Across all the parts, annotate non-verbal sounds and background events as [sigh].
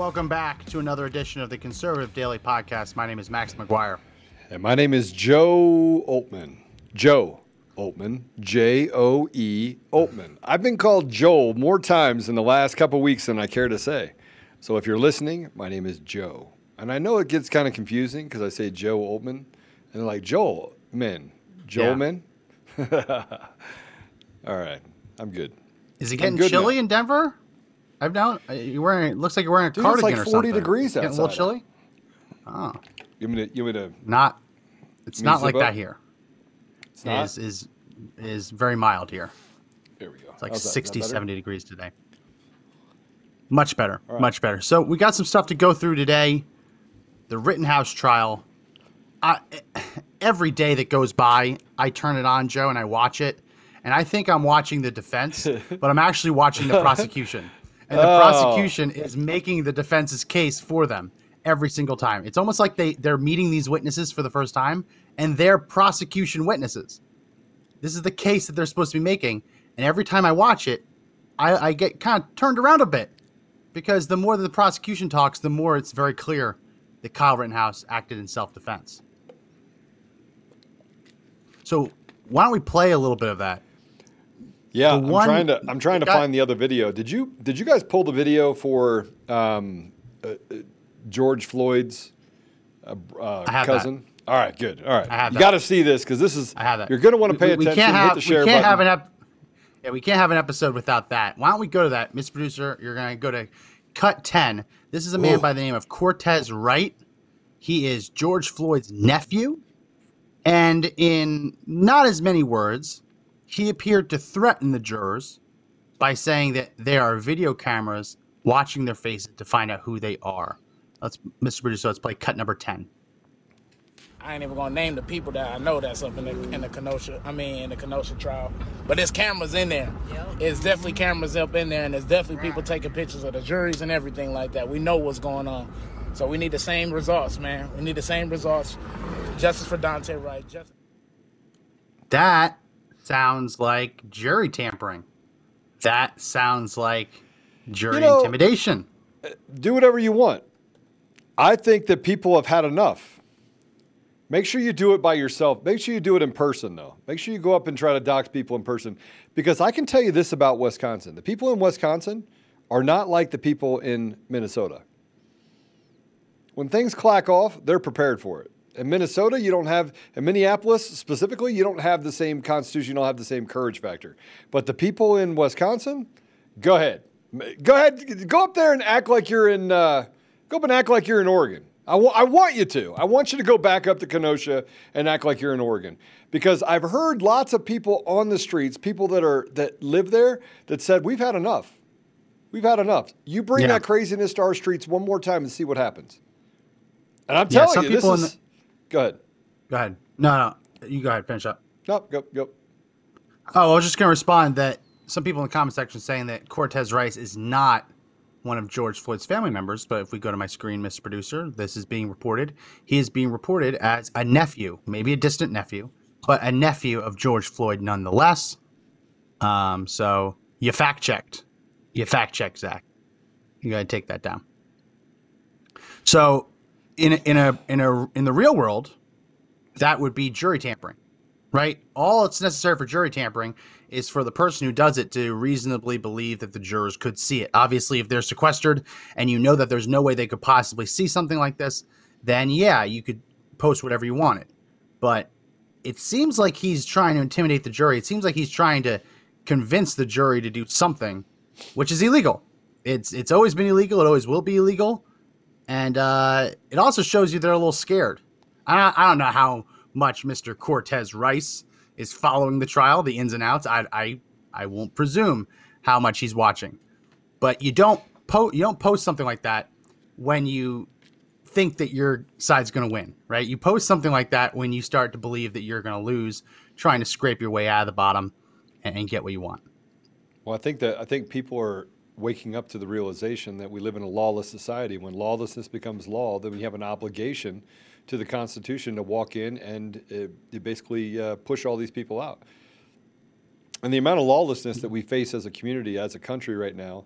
Welcome back to another edition of the Conservative Daily Podcast. My name is Max McGuire. And my name is Joe Oltmann. Joe Oltmann. J O E Oltmann. I've been called Joel more times in the last couple weeks than I care to say. So if you're listening, my name is Joe. And I know it gets kind of confusing because I say Joe Oltmann. And they're like, Joel, men. Joel Yeah. men? [laughs] All right. I'm good. Is it getting chilly now. in Denver? I've down. Uh, you're wearing. It looks like you're wearing a Dude, it's like or 40 something. degrees Getting a little chilly. Oh, You want me to, you want me to not. It's not like that here. it's not? is is is very mild here. There we go. It's like How's that? Is that 60, 70 degrees today. Much better. right. Much better. So we got some stuff to go through today. The Rittenhouse trial. I, eh, every day that goes by, I turn it on, Joe, and I watch it. And I think I'm watching the defense, [laughs] but I'm actually watching the prosecution. And the Oh. prosecution is making the defense's case for them every single time. It's almost like they, they're meeting these witnesses for the first time, and they're prosecution witnesses. This is the case that they're supposed to be making. And every time I watch it, I, I get kind of turned around a bit because the more that the prosecution talks, the more it's very clear that Kyle Rittenhouse acted in self defense. So why don't we play a little bit of that? Yeah, I'm trying to. I'm trying to got- find the other video. Did you Did you guys pull the video for um, uh, uh, George Floyd's uh, uh, have that. cousin? All right, good. All right, I have you got to see this because this is. I have that. You're going to want to pay we, attention. We can't have, the share we can't button. have an ep- yeah, we can't have an episode without that. Why don't we go to that, Mr. Producer? You're gonna go to cut ten. This is a man Ooh. by the name of Cortez Rice. He is George Floyd's nephew, and in not as many words, he appeared to threaten the jurors by saying that there are video cameras watching their faces to find out who they are. Let's, Mr. Producer, let's play cut number ten. I ain't even gonna name the people that I know that's up in the in the Kenosha. I mean, in the Kenosha trial. But there's cameras in there. It's definitely cameras up in there, and there's definitely people taking pictures of the juries and everything like that. We know what's going on, so we need the same results, man. We need the same results. Justice for Daunte Wright. Justice. That sounds like jury tampering. That sounds like jury You know- intimidation. Uh, do whatever you want. I think that people have had enough. Make sure you do it by yourself. Make sure you do it in person, though. Make sure you go up and try to dox people in person. Because I can tell you this about Wisconsin the people in Wisconsin are not like the people in Minnesota. When things clack off, they're prepared for it. In Minnesota, you don't have, in Minneapolis specifically, you don't have the same constitution, you don't have the same courage factor. But the people in Wisconsin, go ahead. Go ahead, go up there and act like you're in, uh, go up and act like you're in Oregon. I wa- I want you to. I want you to go back up to Kenosha and act like you're in Oregon. Because I've heard lots of people on the streets, people that are that live there, that said, We've had enough. We've had enough. You bring Yeah. that craziness to our streets one more time and see what happens. And I'm Yeah, telling you, this is. Go ahead. Go ahead. No, no. You go ahead. Finish up. No, go, go. Oh, I was just going to respond that some people in the comment section saying that Cortez Rice is not one of George Floyd's family members. But if we go to my screen, Mr. Producer, this is being reported. He is being reported as a nephew, maybe a distant nephew, but a nephew of George Floyd nonetheless. Um, so you fact checked. You fact checked, Zach. You got to take that down. So, in a, in a in a in the real world, that would be jury tampering, right? All it's necessary for jury tampering is for the person who does it to reasonably believe that the jurors could see it. Obviously, if they're sequestered and you know that there's no way they could possibly see something like this, then yeah, you could post whatever you wanted. But it seems like he's trying to intimidate the jury. It seems like he's trying to convince the jury to do something, which is illegal. It's it's always been illegal. It always will be illegal, and uh, it also shows you they're a little scared. I, I don't know how much Mr. Cortez Rice is following the trial, the ins and outs. I I I won't presume how much he's watching, but you don't post you don't post something like that when you think that your side's going to win, right? You post something like that when you start to believe that you're going to lose, trying to scrape your way out of the bottom and, and get what you want. Well, I think that I think people are waking up to the realization that we live in a lawless society. When lawlessness becomes law, then we have an obligation to the Constitution to walk in and uh, basically uh, push all these people out. And the amount of lawlessness that we face as a community, as a country right now,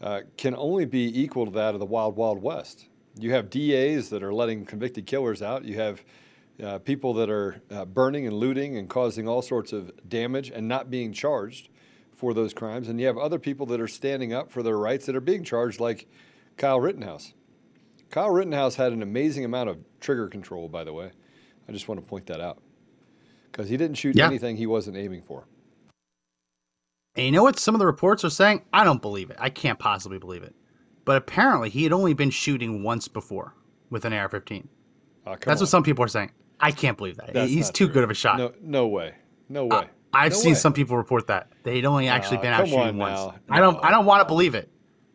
uh, can only be equal to that of the wild, wild west. You have DAs that are letting convicted killers out. You have uh, people that are uh, burning and looting and causing all sorts of damage and not being charged for those crimes. And you have other people that are standing up for their rights that are being charged, like Kyle Rittenhouse. Kyle Rittenhouse had an amazing amount of trigger control, by the way. I just want to point that out because he didn't shoot Yeah. anything he wasn't aiming for. And you know what some of the reports are saying? I don't believe it. I can't possibly believe it. But apparently, he had only been shooting once before with an AR-15. Uh, That's on. what some people are saying. I can't believe that. That's He's too true. good of a shot. No, no way. No Uh, way. I've No seen way. some people report that they'd only actually Uh, been out shooting on once. now. I don't. I don't want to believe it,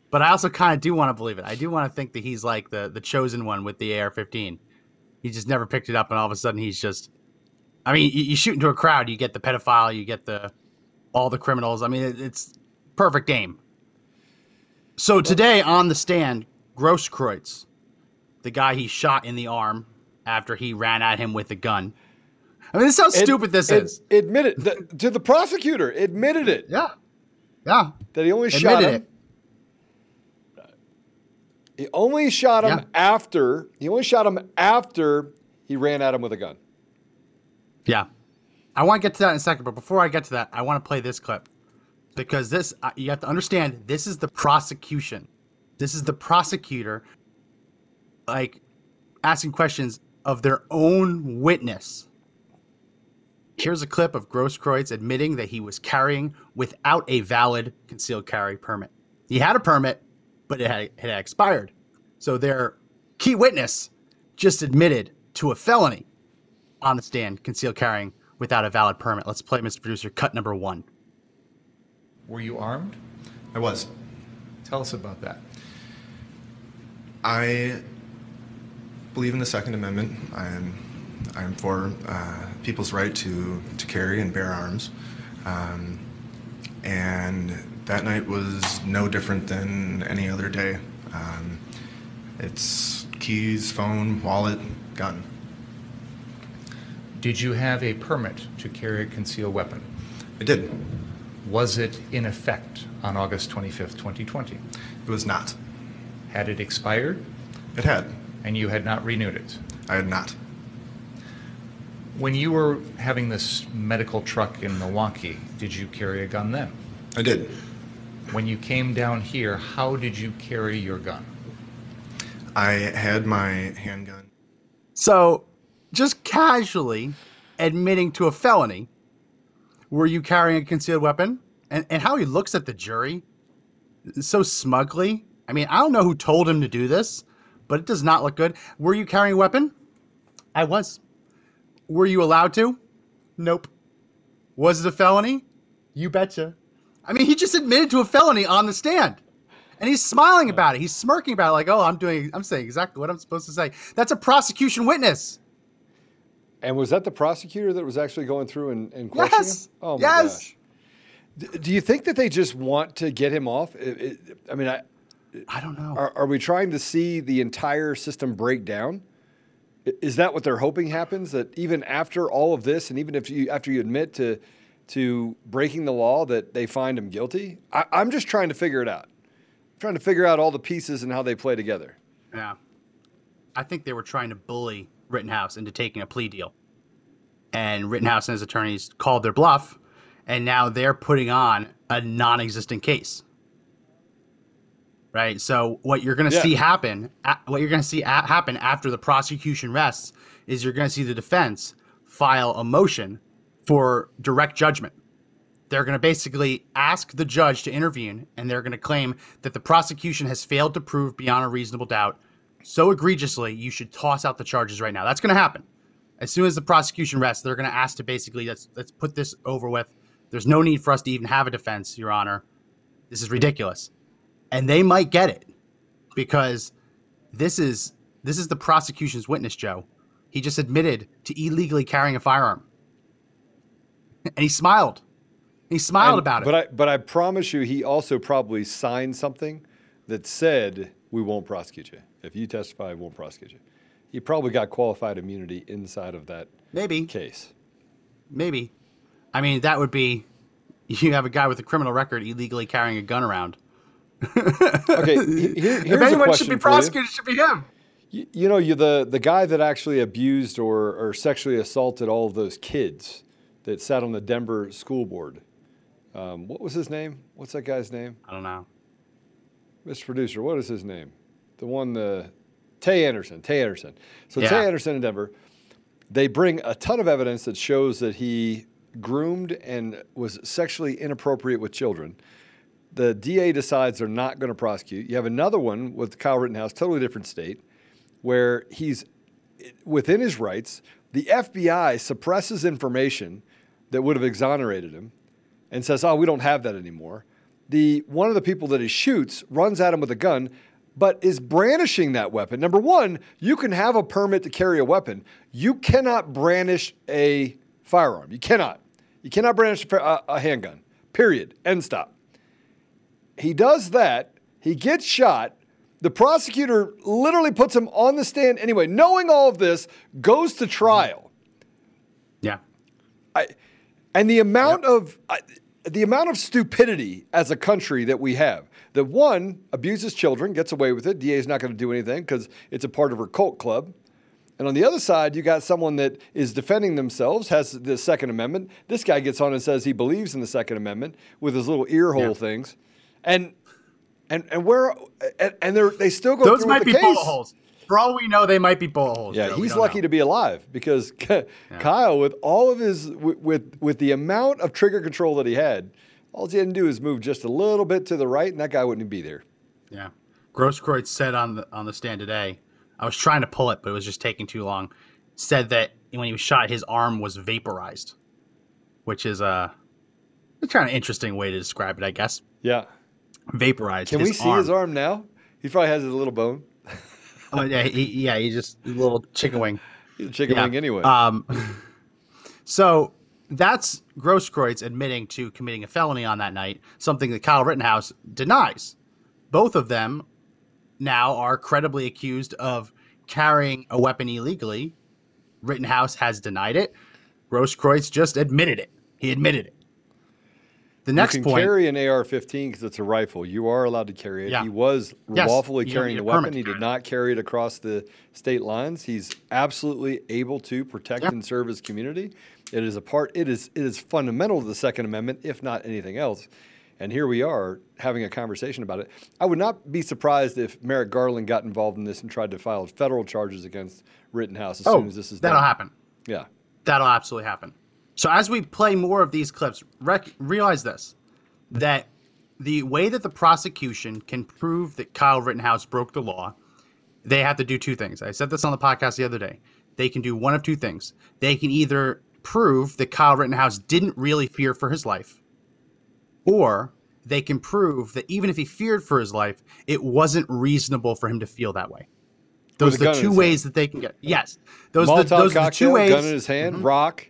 but I also kind of do want to believe it. I do want to think that he's like the the chosen one with the AR-15. He just never picked it up, and all of a sudden he's just. I mean, you, you shoot into a crowd, you get the pedophile, you get the all the criminals. I mean, it, it's perfect aim. So today on the stand, Grosskreutz, the guy he shot in the arm after he ran at him with a gun. I mean, this is how stupid this ad- is. Admitted the, to the prosecutor. Admitted it Yeah, yeah. that he only shot Admitted him. it. He only shot him Yeah. after. He only shot him after he ran at him with a gun. Yeah. I want to get to that in a second, but before I get to that, I want to play this clip because this, you have to understand, this is the prosecution. This is the prosecutor, like, asking questions of their own witness. Here's a clip of Grosskreutz admitting that he was carrying without a valid concealed carry permit. He had a permit, but it had, it had expired. So their key witness just admitted to a felony on the stand, concealed carrying without a valid permit. Let's play, Mr. Producer, cut number one. Were you armed? I was. Tell us about that. I believe in the Second Amendment. I'm, I'm for uh, people's right to, to carry and bear arms. Um, and that night was no different than any other day. Um, it's keys, phone, wallet, gun. Did you have a permit to carry a concealed weapon? I did. Was it in effect on August 25th, 2020? It was not. Had it expired It had. and you had not renewed it? I had not. When you were having this medical truck in Milwaukee, did you carry a gun then? I did. When you came down here, how did you carry your gun? I had my handgun. So, just casually admitting to a felony, were you carrying a concealed weapon? And, and how he looks at the jury so smugly. I mean, I don't know who told him to do this, but it does not look good. Were you carrying a weapon? I was. Were you allowed to? Nope. Was it a felony? You betcha. I mean, he just admitted to a felony on the stand. And he's smiling about it. He's smirking about it, like, oh, I'm doing, I'm saying exactly what I'm supposed to say. That's a prosecution witness. And was that the prosecutor that was actually going through and, and questioning Yes. him? Oh my Yes. gosh. D- do you think that they just want to get him off? It- it- I mean, I, I don't know. are, are we trying to see the entire system break down? Is that what they're hoping happens? That even after all of this, and even if you after you admit to to breaking the law, that they find him guilty? I, I'm just trying to figure it out. I'm trying to figure out all the pieces and how they play together. Yeah. I think they were trying to bully Rittenhouse into taking a plea deal. And Rittenhouse and his attorneys called their bluff, and now they're putting on a non existent case. Right? So, what you're going to Yeah. see happen, what you're going to see a- happen after the prosecution rests is you're going to see the defense file a motion for direct judgment. They're going to basically ask the judge to intervene and they're going to claim that the prosecution has failed to prove beyond a reasonable doubt. So egregiously you should toss out the charges right now. That's going to happen. As soon as the prosecution rests they're going to ask to basically let's let's put this over with. There's no need for us to even have a defense your honor. This is ridiculous and they might get it because this is this is the prosecution's witness, Joe. He just admitted to illegally carrying a firearm, and he smiled. He smiled And- about it. But I but I promise you, he also probably signed something that said we won't prosecute you if you testify. We won't prosecute you. He probably got qualified immunity inside of that Maybe, case. maybe. I mean, that would be you have a guy with a criminal record illegally carrying a gun around. Okay, [laughs] he- here- if anyone should be prosecuted, it should be him. You, you know, you the the guy that actually abused or or sexually assaulted all of those kids that sat on the Denver school board. Um, what was his name? What's that guy's name? I don't know. Mr. Producer, what is his name? The one, the Tay Anderson. Tay Anderson. So Yeah. Tay Anderson in Denver, they bring a ton of evidence that shows that he groomed and was sexually inappropriate with children. The DA decides they're not going to prosecute. You have another one with Kyle Rittenhouse, totally different state, where he's within his rights. The FBI suppresses information that would have exonerated him and says, "Oh, we don't have that anymore." The one of the people that he shoots runs at him with a gun, but is brandishing that weapon. Number one, you can have a permit to carry a weapon. You cannot brandish a firearm. You cannot. You cannot brandish a, a handgun. Period. End stop. He does that. He gets shot. The prosecutor literally puts him on the stand anyway, knowing all of this, goes to trial. Yeah. I, and the amount of I, the amount of stupidity as a country that we have that one abuses children, gets away with it. DA is not going to do anything because it's a part of her cult club. And on the other side, you got someone that is defending themselves, has the Second Amendment. This guy gets on and says he believes in the Second Amendment with his little ear hole Yeah. things, and and and where and, and they're they still go Those through might be case. bullet holes. For all we know, they might be bullet holes. Yeah, Joe. He's lucky know. to be alive because [laughs] Kyle, with all of his with, with with the amount of trigger control that he had, all he had to do is move just a little bit to the right, and that guy wouldn't be there. Yeah. Grosskreutz said on the on the stand today, I was trying to pull it, but it was just taking too long. Said that when he was shot, his arm was vaporized, which is a, a kind of interesting way to describe it, I guess. Yeah. Vaporized. Can we see his arm now? He probably has his little bone. [laughs] Oh, yeah, he, yeah, he just a little chicken wing. He's a chicken Yeah. wing anyway. Um, [laughs] so that's Grosskreutz admitting to committing a felony on that night, something that Kyle Rittenhouse denies. Both of them now are credibly accused of carrying a weapon illegally. Rittenhouse has denied it. Grosskreutz just admitted it. He admitted it. The next you can point. carry an AR-15 because it's a rifle. You are allowed to carry it. Yeah. He was Yes, lawfully carrying the permit weapon. He did not carry it across the state lines. He's absolutely able to protect Yeah. and serve his community. It is a part. It is it is fundamental to the Second Amendment, if not anything else. And here we are having a conversation about it. I would not be surprised if Merrick Garland got involved in this and tried to file federal charges against Rittenhouse as oh, soon as this is done. that'll happen. Yeah. That'll absolutely happen. So as we play more of these clips, rec- realize this: that the way that the prosecution can prove that Kyle Rittenhouse broke the law, they have to do two things. I said this on the podcast the other day. They can do one of two things. They can either prove that Kyle Rittenhouse didn't really fear for his life, or they can prove that even if he feared for his life, it wasn't reasonable for him to feel that way. Those are the two ways that they can get. Yes, those are Molotov the, those are the two ways. gun in his hand, mm-hmm. rock.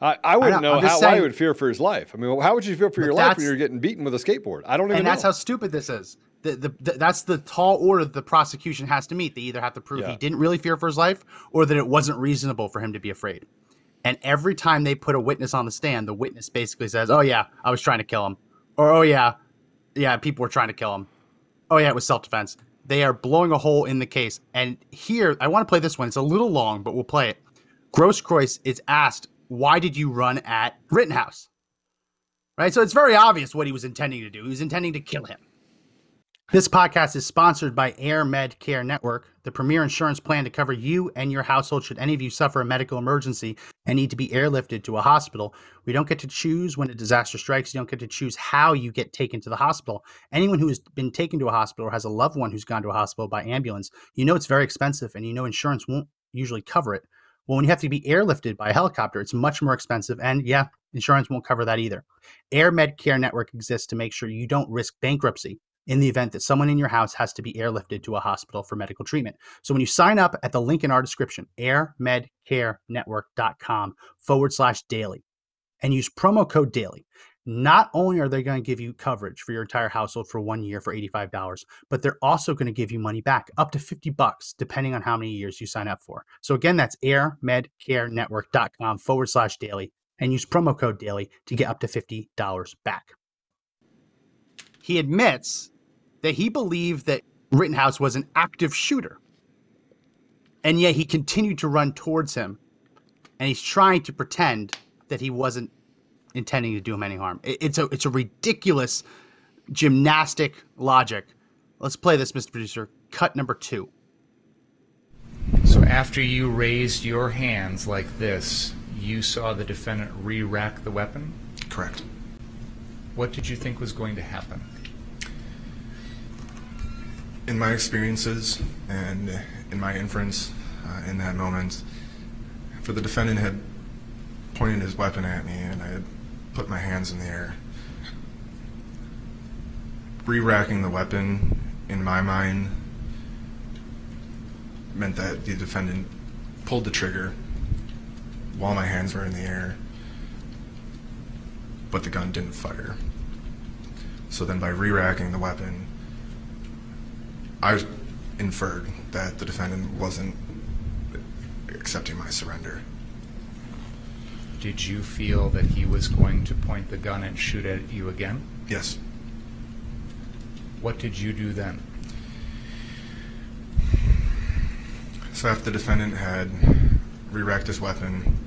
I, I wouldn't know, know, how why he would fear for his life. I mean, how would you feel for your life when you're getting beaten with a skateboard? I don't even and know. that's how stupid this is. The, the, the, that's the tall order that the prosecution has to meet. They either have to prove Yeah. he didn't really fear for his life or that it wasn't reasonable for him to be afraid. And every time they put a witness on the stand, the witness basically says, "Oh yeah, I was trying to kill him," or "Oh yeah, yeah, people were trying to kill him." Oh yeah, it was self-defense. They are blowing a hole in the case. And here, I want to play this one. It's a little long, but we'll play it. Grosskreutz is asked, "Why did you run at Rittenhouse?" Right, so it's very obvious what he was intending to do. He was intending to kill him. This podcast is sponsored by Air Med Care Network, the premier insurance plan to cover you and your household should any of you suffer a medical emergency and need to be airlifted to a hospital. We don't get to choose when a disaster strikes. You don't get to choose how you get taken to the hospital. Anyone who has been taken to a hospital or has a loved one who's gone to a hospital by ambulance, you know it's very expensive and you know insurance won't usually cover it. Well, when you have to be airlifted by a helicopter, it's much more expensive. And yeah, insurance won't cover that either. Air Med Care Network exists to make sure you don't risk bankruptcy in the event that someone in your house has to be airlifted to a hospital for medical treatment. So when you sign up at the link in our description, airmedcarenetwork.com forward slash daily, and use promo code daily, not only are they going to give you coverage for your entire household for one year for $85, but they're also going to give you money back up to 50 bucks, depending on how many years you sign up for. So again, that's airmedcarenetwork.com forward slash daily and use promo code daily to get up to $50 back. He admits that he believed that Rittenhouse was an active shooter. And yet he continued to run towards him. And he's trying to pretend that he wasn't intending to do him any harm. It's a it's a ridiculous gymnastic logic. Let's play this, Mr. Producer. Cut number two. So after you raised your hands like this, you saw the defendant re-rack the weapon? Correct. What did you think was going to happen? In my experiences and in my inference uh, in that moment, for the defendant had pointed his weapon at me and I had put my hands in the air. Re-racking the weapon, in my mind, meant that the defendant pulled the trigger while my hands were in the air, but the gun didn't fire. So then by re-racking the weapon, I inferred that the defendant wasn't accepting my surrender. Did you feel that he was going to point the gun and shoot at you again? Yes. What did you do then? So after the defendant had re-racked his weapon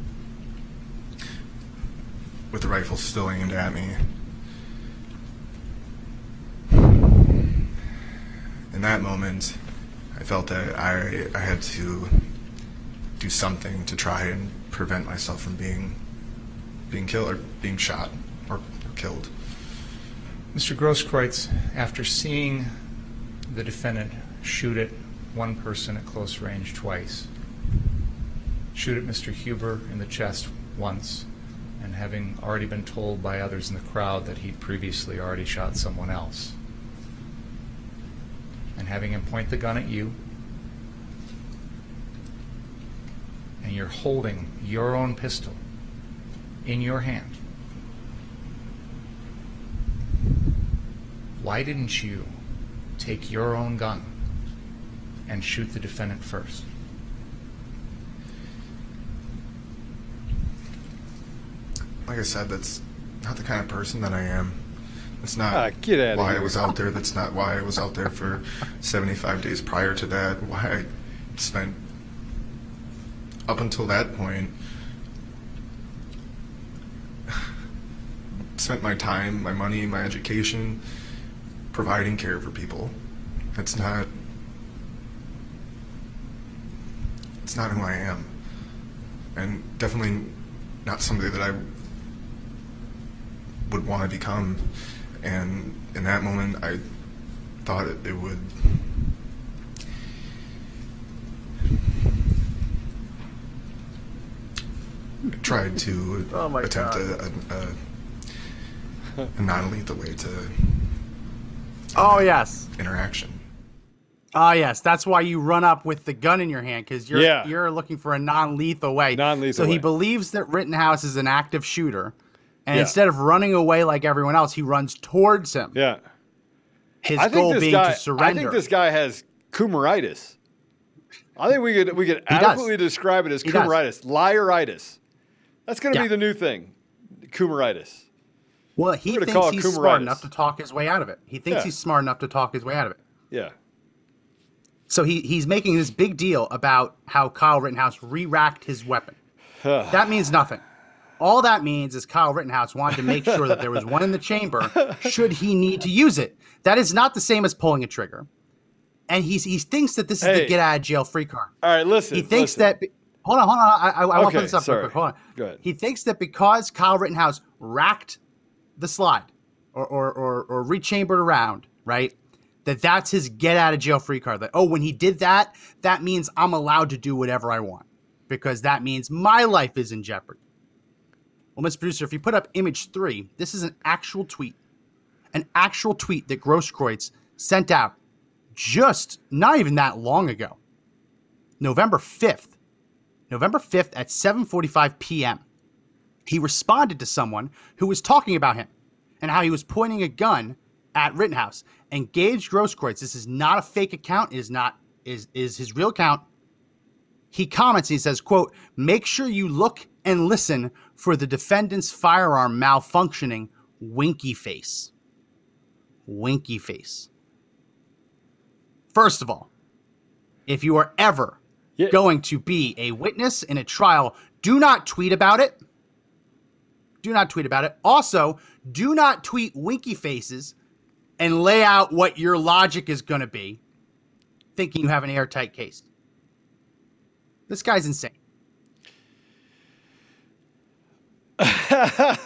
with the rifle still aimed at me, in that moment, I felt that I, I had to do something to try and prevent myself from being being killed or being shot or killed. Mr. Grosskreutz, after seeing the defendant shoot at one person at close range twice, shoot at Mr. Huber in the chest once, and having already been told by others in the crowd that he'd previously already shot someone else, and having him point the gun at you, and you're holding your own pistol in your hand. Why didn't you take your own gun and shoot the defendant first? Like I said, that's not the kind of person that I am. That's not Ah, get outta why here. I was out there. That's not why I was out there for 75 days prior to that. Why I spent up until that point spent my time, my money, my education providing care for people. That's not it's not who I am. And definitely not somebody that I would want to become. And in that moment, I thought it, it would. Tried to Oh attempt a, a, a, a non-lethal way to Oh yes. interaction. Oh yes, that's why you run up with the gun in your hand because you're Yeah. you're looking for a non-lethal way. Non-lethal So he believes that Rittenhouse is an active shooter, and Yeah. instead of running away like everyone else, he runs towards him. Yeah. His I think goal this being guy. to surrender. I think this guy has Kumaritis. I think we could we could He does. adequately describe it as. Kumaritis, liaritis. That's going to Yeah. be the new thing, Kumaritis. Well, he thinks he's Kumaritis. smart enough to talk his way out of it. He thinks Yeah. he's smart enough to talk his way out of it. Yeah. So he he's making this big deal about how Kyle Rittenhouse re-racked his weapon. [sighs] that means nothing. All that means is Kyle Rittenhouse wanted to make sure that there was one in the chamber [laughs] should he need to use it. That is not the same as pulling a trigger. And he's he thinks that this is Hey. the get out of jail free card. All right. Listen. He thinks listen. that. Hold on, hold on. I, I, I want to put this up sorry. real quick. Hold on. Go ahead. He thinks that because Kyle Rittenhouse racked the slide or or or, or rechambered around, right? That that's his get out of jail free card. That oh, when he did that, that means I'm allowed to do whatever I want because that means my life is in jeopardy. Well, Mr. Producer, if you put up image three, this is an actual tweet, an actual tweet that Grosskreutz sent out just not even that long ago. November 5th. November 5th at 7:45 p.m. He responded to someone who was talking about him and how he was pointing a gun at Rittenhouse. And Gaige Grosskreutz, this is not a fake account, is not is is his real account. He comments, he says, quote, make sure you look and listen for the defendant's firearm malfunctioning, winky face. Winky face. First of all, if you are ever Yeah. going to be a witness in a trial, do not tweet about it. Do not tweet about it. Also, do not tweet winky faces and lay out what your logic is going to be, thinking you have an airtight case. This guy's insane. [laughs]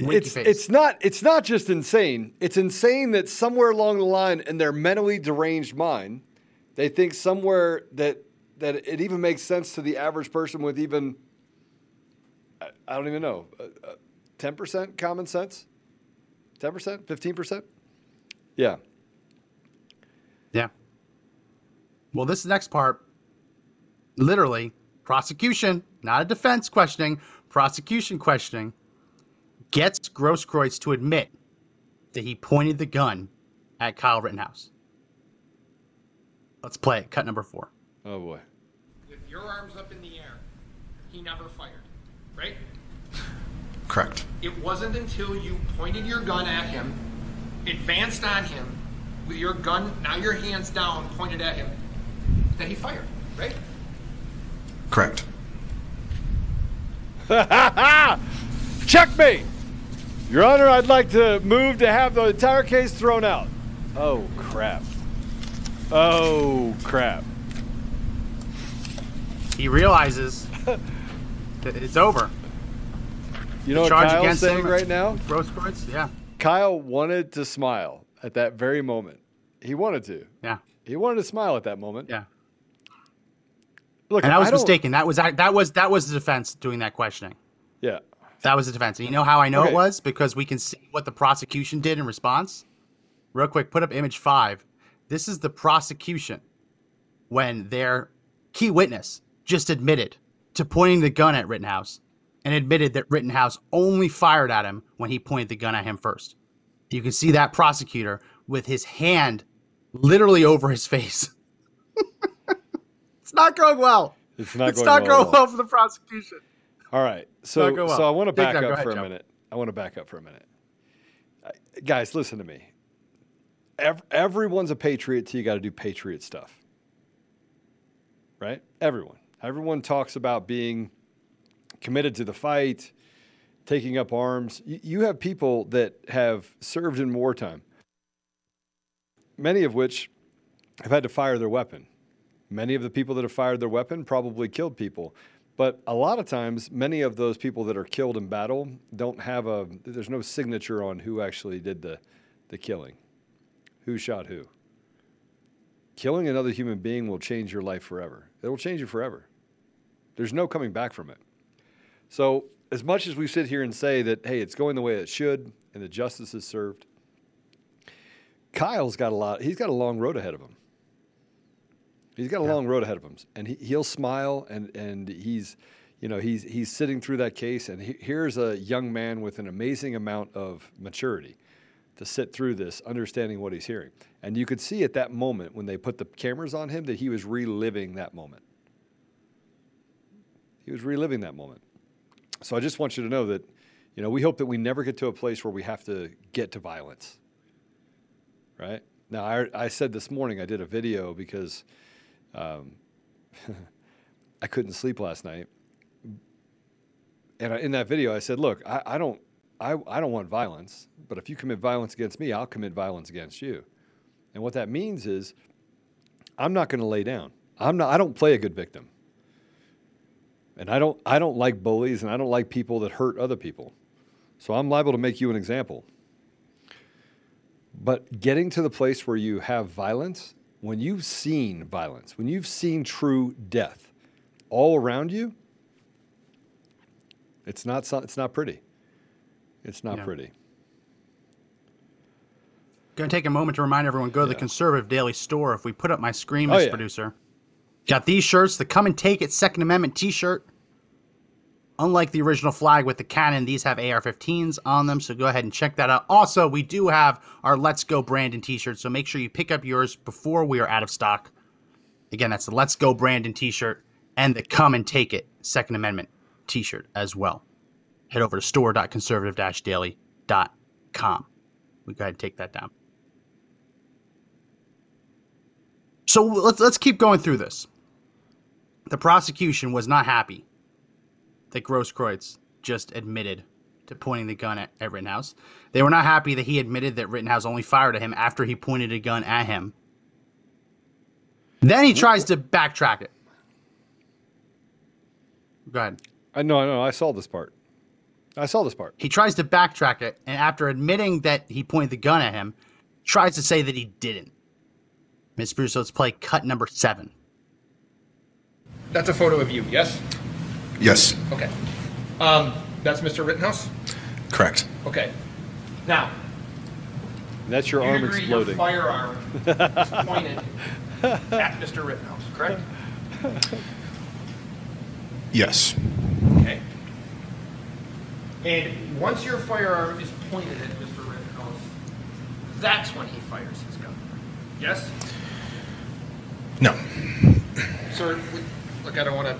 Winky it's face. it's not it's not just insane. It's insane that somewhere along the line in their mentally deranged mind, they think somewhere that that it even makes sense to the average person with even I, I don't even know uh, ten percent common sense, ten percent, fifteen percent. Yeah, Yeah. Well, this next part, literally, prosecution, not a defense questioning, prosecution questioning, gets Grosskreutz to admit that he pointed the gun at Kyle Rittenhouse. Let's play it. Cut number four. oh boy. with your arms up in the air, he never fired, right? Correct. It wasn't until you pointed your gun at him, advanced on him, with your gun, now your hands down, pointed at him, that he fired, right? Correct. [laughs] Checkmate! Your Honor, I'd like to move to have the entire case thrown out. Oh, crap. Oh, crap. He realizes that it's over. You know what charge Kyle's saying right now? Grosskreutz, yeah, Kyle wanted to smile at that very moment. He wanted to. yeah, He wanted to smile at that moment. yeah. Look, And I was don't- mistaken. That was that was that was the defense doing that questioning. Yeah. That was the defense. And you know how I know Okay. it was? Because we can see what the prosecution did in response. Real quick, put up image five. This is the prosecution when their key witness just admitted to pointing the gun at Rittenhouse and admitted that Rittenhouse only fired at him when he pointed the gun at him first. You can see that prosecutor with his hand literally over his face. [laughs] it's not going well. It's not it's going not well going well for the prosecution. All right. So, well. so I want to back up ahead, for a Joe. minute. I want to back up for a minute. Guys, listen to me. Ev- everyone's a patriot till you got to do patriot stuff. Right? Everyone. Everyone talks about being committed to the fight, taking up arms. You have people that have served in wartime, many of which have had to fire their weapon. Many of the people that have fired their weapon probably killed people. But a lot of times, many of those people that are killed in battle don't have a, there's no signature on who actually did the, the killing, who shot who. Killing another human being will change your life forever. It will change you forever. There's no coming back from it. So, as much as we sit here and say that, hey, it's going the way it should and the justice is served, Kyle's got a lot, he's got a long road ahead of him. He's got a long road ahead of him, and he, he'll smile, and and he's, you know, he's he's sitting through that case, and he, here's a young man with an amazing amount of maturity to sit through this, understanding what he's hearing, and you could see at that moment when they put the cameras on him that he was reliving that moment. He was reliving that moment. So I just want you to know that, you know, we hope that we never get to a place where we have to get to violence. Right now, I I said this morning I did a video because um, [laughs] I couldn't sleep last night. And I, in that video, I said, "Look, I, I don't, I, I don't want violence. But if you commit violence against me, I'll commit violence against you." And what that means is, I'm not going to lay down. I'm not. I don't play a good victim. And I don't. I don't like bullies, and I don't like people that hurt other people. So I'm liable to make you an example. But getting to the place where you have violence, when you've seen violence, when you've seen true death all around you, it's not it's not pretty. It's not Yeah. pretty. Gonna take a moment to remind everyone go to the Conservative Daily Store. If we put up my screen, Oh, yeah. Producer, got these shirts. The Come and Take It Second Amendment T-shirt. Unlike the original flag with the cannon, these have AR-15s on them. So go ahead and check that out. Also, we do have our Let's Go Brandon T-shirt. So make sure you pick up yours before we are out of stock. Again, that's the Let's Go Brandon T-shirt and the Come and Take It Second Amendment T-shirt as well. Head over to store.conservative-daily.com. We go ahead and take that down. So let's let's keep going through this. The prosecution was not happy that Grosskreutz just admitted to pointing the gun at, at Rittenhouse. They were not happy that he admitted that Rittenhouse only fired at him after he pointed a gun at him. Then he tries to backtrack it. Go ahead. I know, I know. I saw this part. I saw this part. He tries to backtrack it, and after admitting that he pointed the gun at him, tries to say that he didn't. Miss Bruce, let's play cut number seven. That's a photo of you, yes? Yes, Okay. Um, that's Mr. Rittenhouse? correct. Okay. Now, That's your you arm agree exploding. your firearm is [laughs] pointed at Mr. Rittenhouse, correct? Yes, Okay. And once your firearm is pointed at Mr. Rittenhouse, that's when he fires his gun. Yes? no, Sir, look, I don't want to.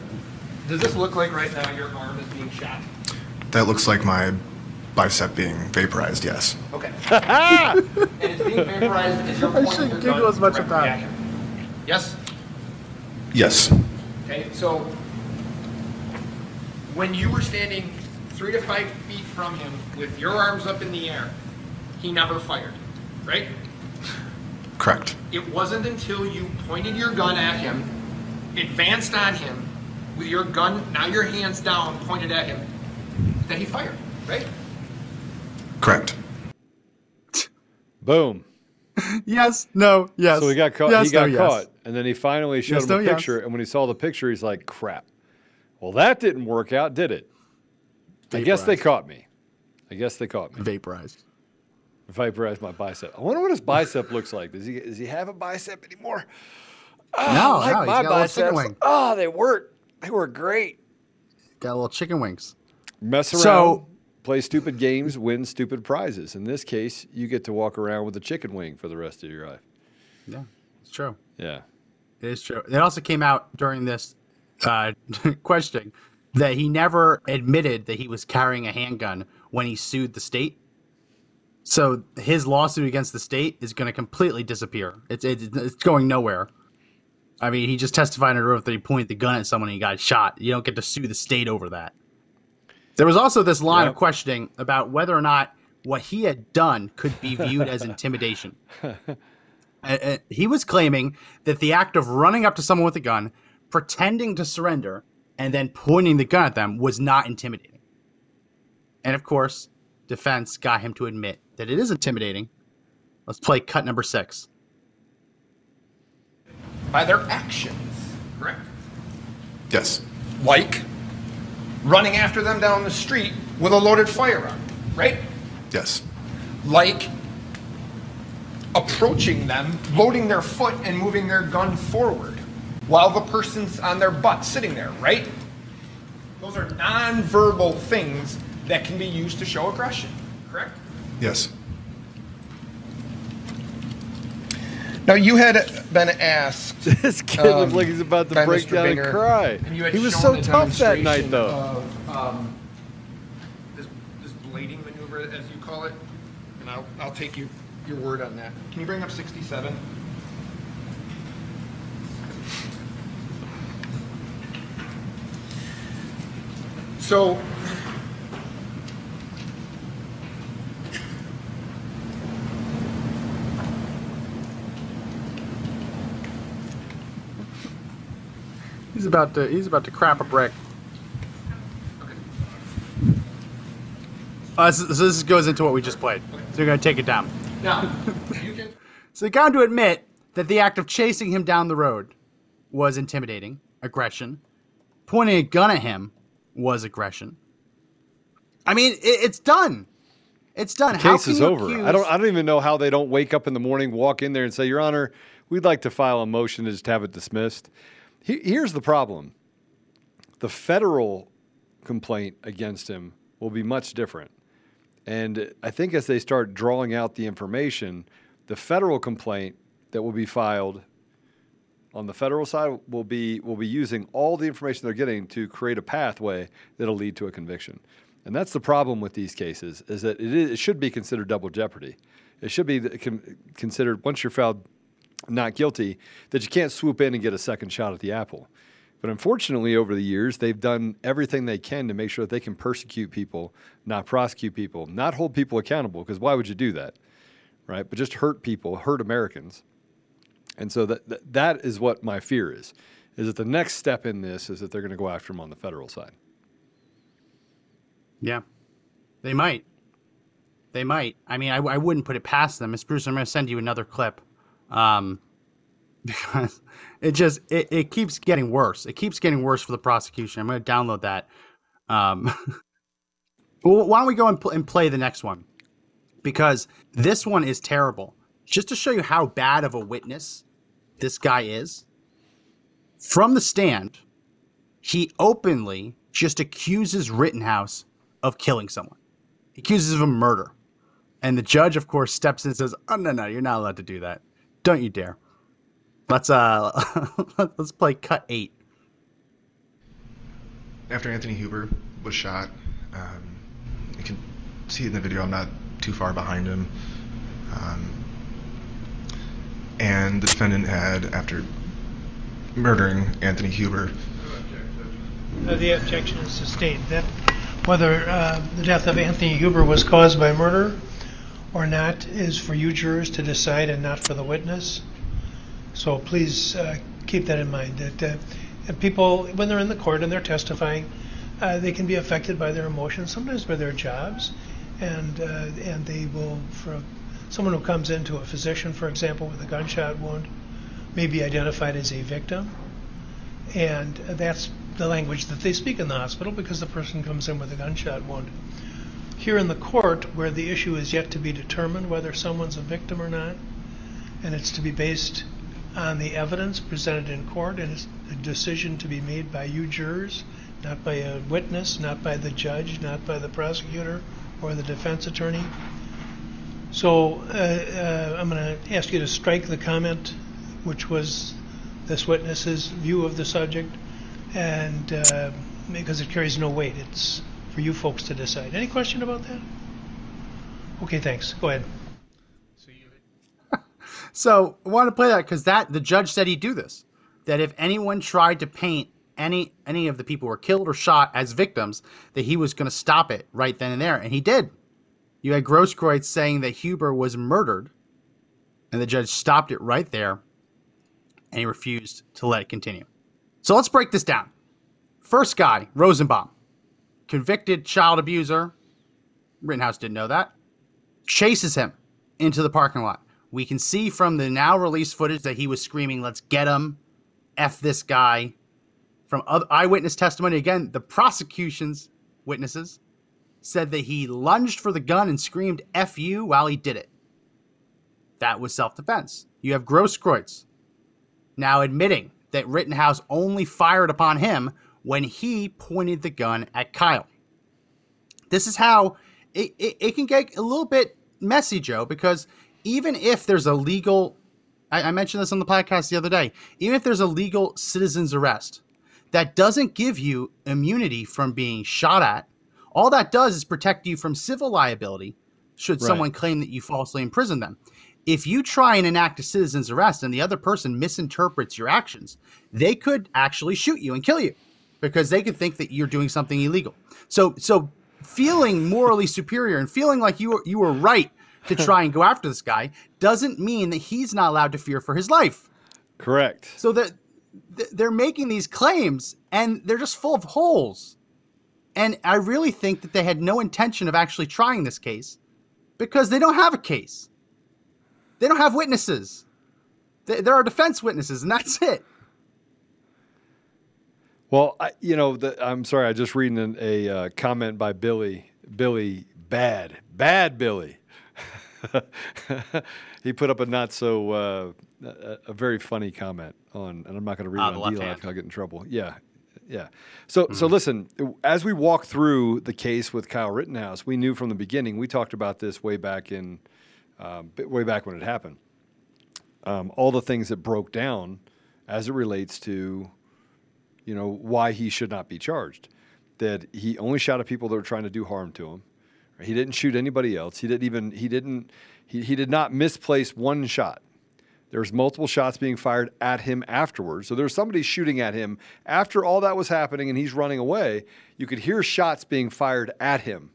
Does this look like right now your arm is being shot? that looks like my bicep being vaporized. Yes, Okay. [laughs] and it's being vaporized as you're pointing shouldn't your giggle gun as much at directly that. at him. Yes? yes, Okay, so when you were standing three to five feet from him with your arms up in the air, he never fired, right? correct. It wasn't until you pointed your gun at him, advanced on him, with your gun, now your hands down, pointed at him, that he fired, right? Correct. Boom. [laughs] Yes, no, yes. So he got caught. Yes, he got no, yes. caught, and then he finally showed Yes, him no, a yes. picture. And when he saw the picture, he's like, "Crap." Well, that didn't work out, did it? I guess they caught me. I guess they caught me. Vaporized. Vaporized my bicep. I wonder what his bicep looks like. Does he does he have a bicep anymore? No, I no, like he's my got a chicken biceps. wing. Oh, they work. They work great. Got a little chicken wings. Mess around, So- play stupid games, win stupid prizes. In this case, you get to walk around with a chicken wing for the rest of your life. Yeah, it's true. Yeah. It is true. It also came out during this uh, [laughs] questioning that he never admitted that he was carrying a handgun when he sued the state. So his lawsuit against the state is going to completely disappear. It's, it's it's going nowhere. I mean, he just testified under oath that he pointed the gun at someone and he got shot. You don't get to sue the state over that. There was also this line of questioning about whether or not what he had done could be viewed as intimidation. [laughs] Uh, uh, he was claiming that the act of running up to someone with a gun, pretending to surrender, and then pointing the gun at them was not intimidating. And of course, defense got him to admit that it is intimidating. Let's play cut number six. By their actions, correct? Yes, Like running after them down the street with a loaded firearm, right? yes, Like approaching them, loading their foot and moving their gun forward while the person's on their butt sitting there, right? Those are non-verbal things that can be used to show aggression, correct? yes, Now you had been asked [laughs] This kid Um, looked like he's about to break Mr. down Binger, and cry. and He was so tough that night, though. Of, um, this, this blading maneuver, as you call it, and I'll, I'll take you your word on that. Can you bring up 67? So. He's about to he's about to crap a brick. Uh, so, so this goes into what we just played. So you're gonna take it down. Now, [laughs] you can. So they got him to admit that the act of chasing him down the road was intimidating, aggression. Pointing a gun at him was aggression. I mean, it, it's done. It's done. The case is over. accuse- I don't. I don't even know how they don't wake up in the morning, walk in there, and say, "Your Honor, we'd like to file a motion to just have it dismissed." He, here's the problem: the federal complaint against him will be much different, and I think as they start drawing out the information, the federal complaint that will be filed on the federal side will be will be using all the information they're getting to create a pathway that'll lead to a conviction. And that's the problem with these cases is that it, is, it should be considered double jeopardy. It should be considered once you're found not guilty that you can't swoop in and get a second shot at the apple. But unfortunately, over the years, they've done everything they can to make sure that they can persecute people, not prosecute people, not hold people accountable. Because why would you do that, right? But just hurt people, hurt Americans. And so that, that that is what my fear is, is that the next step in this is that they're going to go after him on the federal side. Yeah, they might. They might. I mean, I, I wouldn't put it past them. Miss Bruce, I'm going to send you another clip, um, [laughs] because it just it, it keeps getting worse. It keeps getting worse for the prosecution. I'm going to download that. Um, [laughs] why don't we go and, pl- and play the next one? Because this one is terrible. Just to show you how bad of a witness this guy is. From the stand, he openly just accuses Rittenhouse of killing someone. He accuses him of murder. And the judge, of course, steps in and says, Oh no, no, you're not allowed to do that. Don't you dare. Let's uh [laughs] let's play cut eight. After Anthony Huber was shot, um, you can see in the video I'm not too far behind him. Um, and the defendant had, after murdering Anthony Huber, Uh, The objection is sustained. That whether uh, the death of Anthony Huber was caused by murder or not is for you jurors to decide and not for the witness. So please uh, keep that in mind. That uh, people, when they're in the court and they're testifying, uh, they can be affected by their emotions, sometimes by their jobs, and uh, and they will, for someone who comes into a physician, for example, with a gunshot wound, may be identified as a victim and that's the language that they speak in the hospital because the person comes in with a gunshot wound. Here in the court, where the issue is yet to be determined whether someone's a victim or not, and it's to be based on the evidence presented in court, and it's a decision to be made by you jurors, not by a witness, not by the judge, not by the prosecutor or the defense attorney. So uh, uh, I'm going to ask you to strike the comment, which was this witness's view of the subject, and uh, because it carries no weight, it's for you folks to decide. Any question about that? Okay, thanks. Go ahead. [laughs] So I wanted to play that because that the judge said he'd do this. That if anyone tried to paint any any of the people who were killed or shot as victims, that he was going to stop it right then and there, and he did. You had Grosskreutz saying that Huber was murdered, and the judge stopped it right there, and he refused to let it continue. So let's break this down. First guy, Rosenbaum, convicted child abuser. Rittenhouse didn't know that. Chases him into the parking lot. We can see from the now released footage that he was screaming, Let's get him, F this guy. From other eyewitness testimony, again, the prosecution's witnesses said that he lunged for the gun and screamed F you while he did it. That was self defense. You have Grosskreutz now admitting that Rittenhouse only fired upon him when he pointed the gun at Kyle. This is how it, it, it can get a little bit messy, Joe, because even if there's a legal, I, I mentioned this on the podcast the other day, even if there's a legal citizen's arrest, that doesn't give you immunity from being shot at. All that does is protect you from civil liability should Right. someone claim that you falsely imprisoned them. If you try and enact a citizen's arrest and the other person misinterprets your actions, they could actually shoot you and kill you because they could think that you're doing something illegal. So, so feeling morally superior and feeling like you were, you were right to try and go after this guy doesn't mean that he's not allowed to fear for his life. Correct. So that th- they're making these claims and they're just full of holes. And I really think that they had no intention of actually trying this case because they don't have a case. They don't have witnesses. Th- There are defense witnesses, and that's it. Well, I, you know, the, I'm sorry. I just reading an, a uh, comment by Billy Billy bad, bad Billy. [laughs] he put up a not so uh, a, a very funny comment on, and I'm not going to read Ah, it on D hand. I'll get in trouble. Yeah, yeah. So so listen, as we walk through the case with Kyle Rittenhouse, we knew from the beginning. We talked about this way back in um, way back when it happened. Um, all the things that broke down as it relates to you know why he should not be charged. That he only shot at people that were trying to do harm to him. He didn't shoot anybody else. He didn't even he didn't he, he did not misplace one shot. There was multiple shots being fired at him afterwards. So there was somebody shooting at him after all that was happening and he's running away. You could hear shots being fired at him.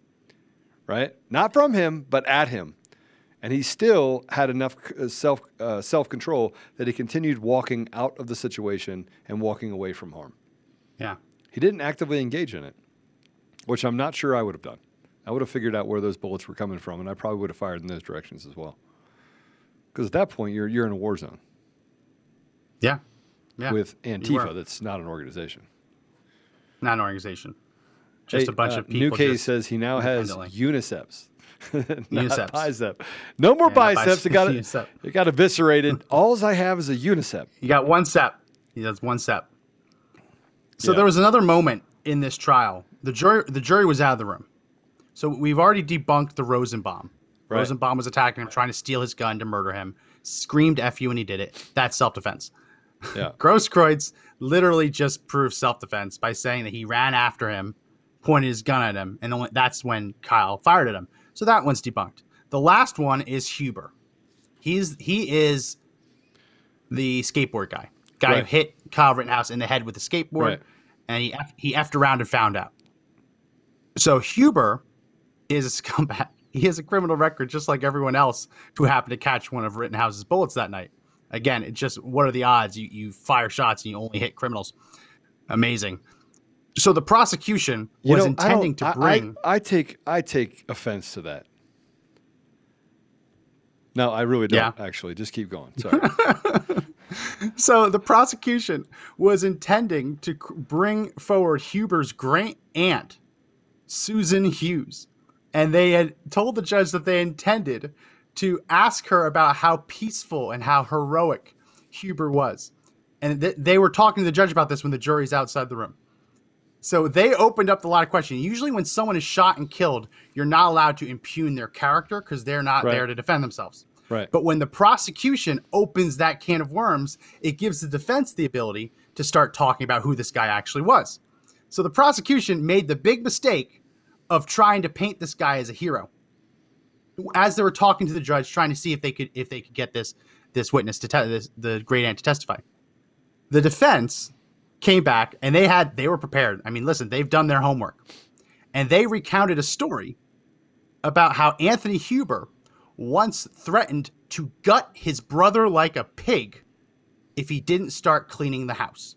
Right? Not from him, but at him. And he still had enough uh, self uh, self control that he continued walking out of the situation and walking away from harm. Yeah. He didn't actively engage in it, which I'm not sure I would have done. I would have figured out where those bullets were coming from, and I probably would have fired in those directions as well. Because at that point, you're you're in a war zone Yeah. Yeah. with Antifa. That's not an organization. Not an organization. Just Hey, a bunch uh, of people. New Case says he now has uniceps. [laughs] Uniceps. Bicep. No more Yeah, biceps. It got [laughs] it got eviscerated. All I have is a unicep. You got one step. He does one step. So Yeah. there was another moment in this trial. The jury the jury was out of the room. So we've already debunked the Rosenbaum. Right. Rosenbaum was attacking him, trying to steal his gun to murder him. Screamed "F you" when he did it. That's self defense. Yeah. [laughs] Grosskreutz literally just proved self defense by saying that he ran after him, pointed his gun at him, and then that's when Kyle fired at him. So that one's debunked. The last one is Huber. He's he is the skateboard guy. Guy who hit Kyle Rittenhouse in the head with a skateboard, Right. and he he effed around and found out. So Huber is a scumbag. [laughs] He has a criminal record just like everyone else who happened to catch one of Rittenhouse's bullets that night. Again, it's just what are the odds? You you fire shots and you only hit criminals. Amazing. So the prosecution You was know, intending to I- I- bring. I, take I take offense to that. No, I really don't. Yeah. Actually, just keep going. [laughs] Sorry. [laughs] So the prosecution was intending to bring forward Huber's great aunt, Susan Hughes, and they had told the judge that they intended to ask her about how peaceful and how heroic Huber was. And th- they were talking to the judge about this when the jury's outside the room. So they opened up a lot of questions. Usually, when someone is shot and killed, you're not allowed to impugn their character because they're not Right. there to defend themselves. Right. But when the prosecution opens that can of worms, it gives the defense the ability to start talking about who this guy actually was. So the prosecution made the big mistake of trying to paint this guy as a hero. As they were talking to the judge, trying to see if they could if they could get this this witness to te- this, the great aunt to testify. The defense came back and they had they were prepared. I mean, listen, they've done their homework. And they recounted a story about how Anthony Huber once threatened to gut his brother like a pig if he didn't start cleaning the house.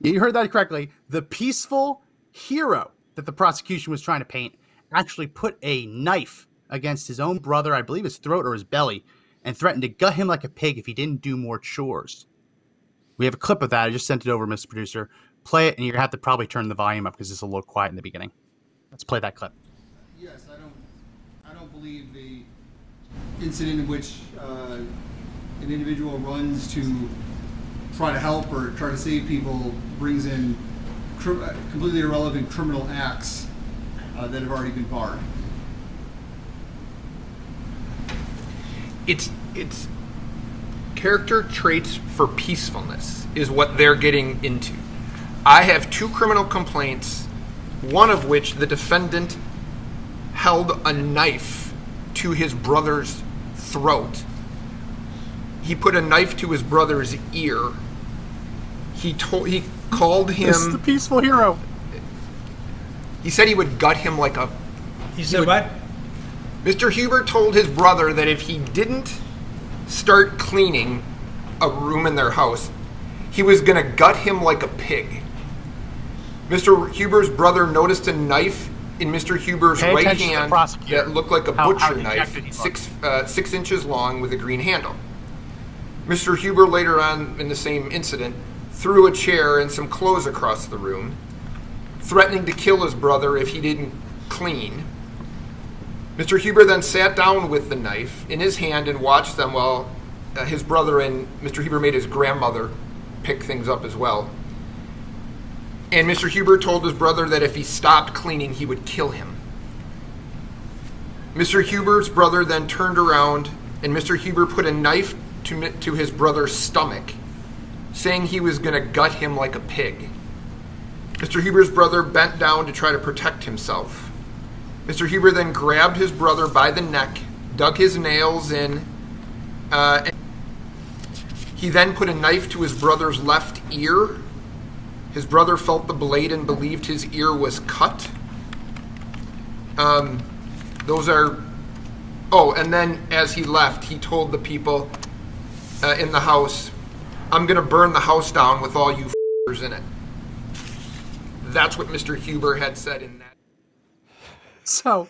You heard that correctly. The peaceful hero that the prosecution was trying to paint actually put a knife against his own brother, I believe his throat or his belly, and threatened to gut him like a pig if he didn't do more chores. We have a clip of that. I just sent it over, Mr. Producer. Play it, and you're gonna have to probably turn the volume up because it's a little quiet in the beginning. Let's play that clip. Yes, I don't, I don't believe the incident in which uh, an individual runs to try to help or try to save people brings in completely irrelevant criminal acts uh, that have already been barred. it's it's character traits for peacefulness is what they're getting into. I have two criminal complaints, one of which the defendant held a knife to his brother's throat. He put a knife to his brother's ear. He told he called him This is the peaceful hero. he said he would gut him like a He said what? Mr. Huber told his brother that if he didn't start cleaning a room in their house, he was going to gut him like a pig. Mr. Huber's brother noticed a knife in Mr. Huber's Pay right attention to the hand that looked like a How- butcher how knife, six uh, six inches long with a green handle. Mr. Huber later on in the same incident threw a chair and some clothes across the room, threatening to kill his brother if he didn't clean. Mr. Huber then sat down with the knife in his hand and watched them while uh, his brother and Mr. Huber made his grandmother pick things up as well. And Mr. Huber told his brother that if he stopped cleaning, he would kill him. Mr. Huber's brother then turned around and Mr. Huber put a knife to, to his brother's stomach, saying he was going to gut him like a pig. Mr. Huber's brother bent down to try to protect himself. Mr. Huber then grabbed his brother by the neck, dug his nails in. Uh, he then put a knife to his brother's left ear. His brother felt the blade and believed his ear was cut. Um, those are. Oh, and then as he left, he told the people uh, in the house, I'm going to burn the house down with all you f***ers in it. That's what Mr. Huber had said in that. So,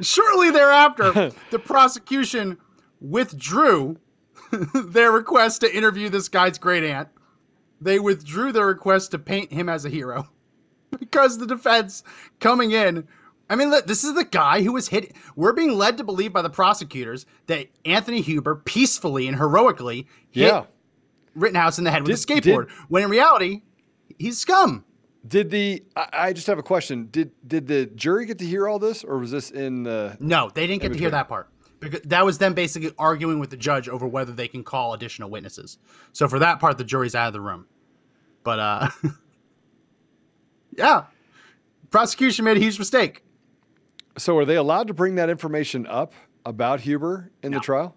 shortly thereafter, [laughs] the prosecution withdrew [laughs] their request to interview this guy's great aunt. They withdrew their request to paint him as a hero [laughs] because the defense coming in. I mean, look, this is the guy who was hit. We're being led to believe by the prosecutors that Anthony Huber peacefully and heroically hit Yeah. Rittenhouse in the head with a skateboard, did- when in reality, he's scum. Did the I, I just have a question. Did did the jury get to hear all this, or was this in the? No, they didn't get to hear that part. Because that was them basically arguing with the judge over whether they can call additional witnesses. So for that part, the jury's out of the room. But uh [laughs] yeah. Prosecution made a huge mistake. So are they allowed to bring that information up about Huber in the trial?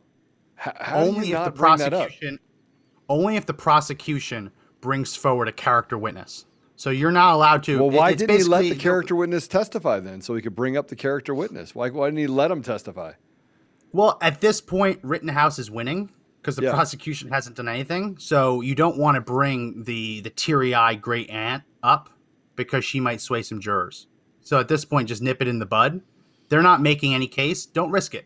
How only if the not bring that up? prosecution only if the prosecution brings forward a character witness. So you're not allowed to Well, why it's didn't he let the character witness testify then, so he could bring up the character witness? Why, why didn't he let him testify? Well, at this point, Rittenhouse is winning because the Yeah. prosecution hasn't done anything. So you don't want to bring the the teary eyed great aunt up because she might sway some jurors. So at this point, just nip it in the bud. They're not making any case. Don't risk it.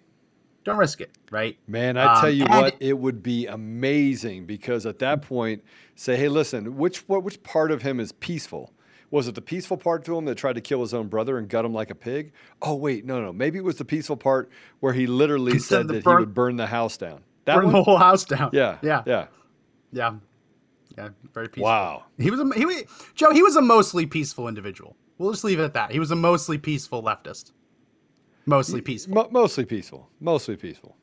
Don't risk it. Right? Man, I tell Um, you what, it would be amazing because at that point, say, hey, listen, which what which part of him is peaceful? Was it the peaceful part to him that tried to kill his own brother and gut him like a pig? Oh wait, no, no, maybe it was the peaceful part where he literally said that burn- he would burn the house down. That Burn one? the whole house down. Yeah, Yeah. yeah. Yeah. Yeah. Very peaceful. Wow. He was a he was, Joe. He was a mostly peaceful individual. We'll just leave it at that. He was a mostly peaceful leftist. Mostly peaceful. Mo- mostly peaceful. Mostly peaceful.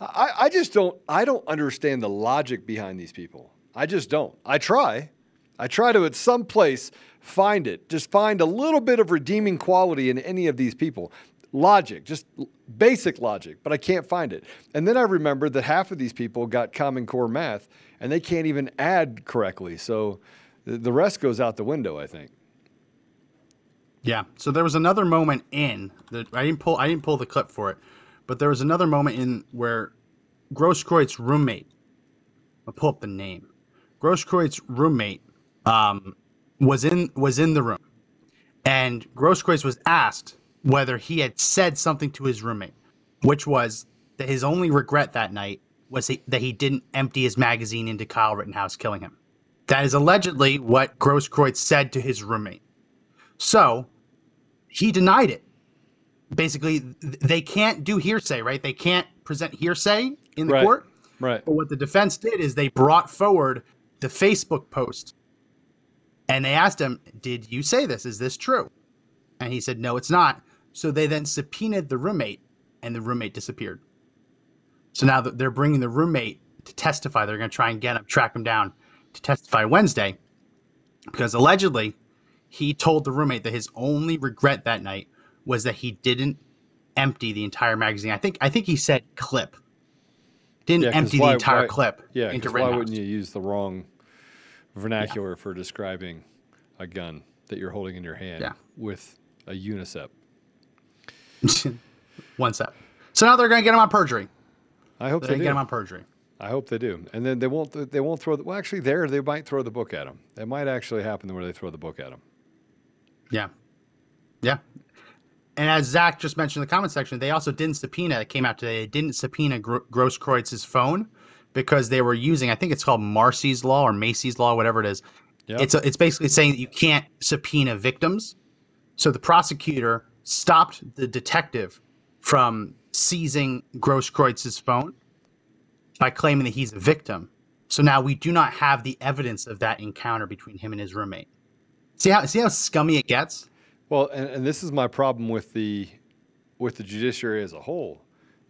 I, I just don't I don't understand the logic behind these people. I just don't. I try. I try to at some place find it. Just find a little bit of redeeming quality in any of these people. Logic, just basic logic, but I can't find it. And then I remember that half of these people got Common Core math and they can't even add correctly. So the rest goes out the window, I think. Yeah. So there was another moment in that I didn't pull I didn't pull the clip for it, but there was another moment in where Grosskreutz roommate I'll pull up the name. Grosskreutz roommate um, was in was in the room. And Grosskreutz was asked whether he had said something to his roommate, which was that his only regret that night was he, that he didn't empty his magazine into Kyle Rittenhouse, killing him. That is allegedly what Grosskreutz said to his roommate. So he denied it. Basically, they can't do hearsay, right? They can't present hearsay in the Right. court. Right. But what the defense did is they brought forward the Facebook post and they asked him, Did you say this? Is this true? And he said, No, it's not. So they then subpoenaed the roommate and the roommate disappeared. So now they're bringing the roommate to testify, they're going to try and get him, track him down to testify Wednesday because allegedly he told the roommate that his only regret that night was that he didn't empty the entire magazine. I think I think he said clip. Didn't Yeah, empty why- the entire why- clip Yeah, into why wouldn't you use the wrong vernacular for describing a gun that you're holding in your hand Yeah. with a unicep? [laughs] One step. So now they're going to get him on perjury. I hope They're they get him on perjury. I hope they do, and then they won't. They won't throw. The, well, actually, there they might throw the book at him. It might actually happen where they throw the book at him. Yeah. Yeah. And as Zach just mentioned in the comment section, they also didn't subpoena, it came out today, they didn't subpoena Gro- Grosskreutz's phone because they were using, I think it's called Marsy's Law or Macy's Law, whatever it is. Yep. It's, a, it's basically saying that you can't subpoena victims. So the prosecutor stopped the detective from seizing Grosskreutz's phone by claiming that he's a victim. So now we do not have the evidence of that encounter between him and his roommate. See how see how scummy it gets? Well, and, and this is my problem with the with the judiciary as a whole,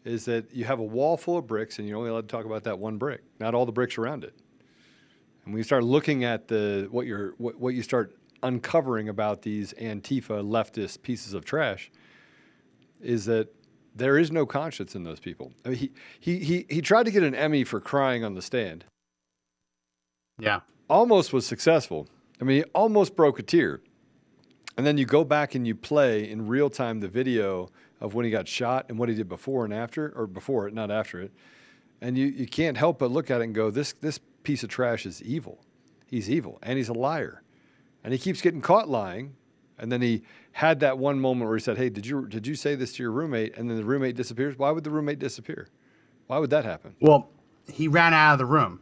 is that you have a wall full of bricks and you're only allowed to talk about that one brick, not all the bricks around it. And when you start looking at the what you're what, what you start uncovering about these Antifa leftist pieces of trash, is that there is no conscience in those people. I mean, he, he he he tried to get an Emmy for crying on the stand. Yeah. Almost was successful. I mean, he almost broke a tear. And then you go back and you play in real time the video of when he got shot and what he did before and after, or before it, not after it. And you, you can't help but look at it and go, this, this piece of trash is evil. He's evil and he's a liar. And he keeps getting caught lying. And then he had that one moment where he said, Hey, did you, did you say this to your roommate? And then the roommate disappears. Why would the roommate disappear? Why would that happen? Well, he ran out of the room.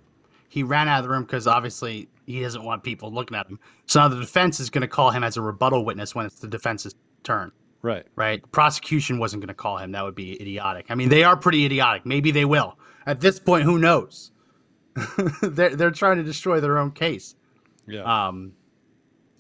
He ran out of the room because obviously he doesn't want people looking at him. So now the defense is going to call him as a rebuttal witness when it's the defense's turn. Right. Right. Prosecution wasn't going to call him. That would be idiotic. I mean, they are pretty idiotic. Maybe they will. At this point, who knows? [laughs] they're they're trying to destroy their own case. Yeah. Um,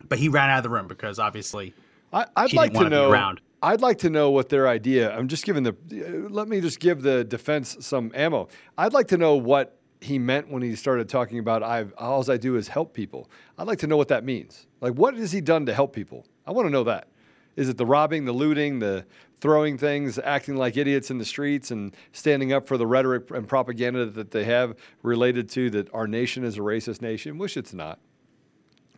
but he ran out of the room because obviously I, I'd he like didn't to wanna be know. around. I'd like to know what their idea. I'm just giving the. uh, Let me just give the defense some ammo. I'd like to know what he meant when he started talking about I all I do is help people. I'd like to know what that means. Like, what has he done to help people? I want to know that. Is it the robbing, the looting, the throwing things, acting like idiots in the streets, and standing up for the rhetoric and propaganda that they have related to that our nation is a racist nation, which it's not.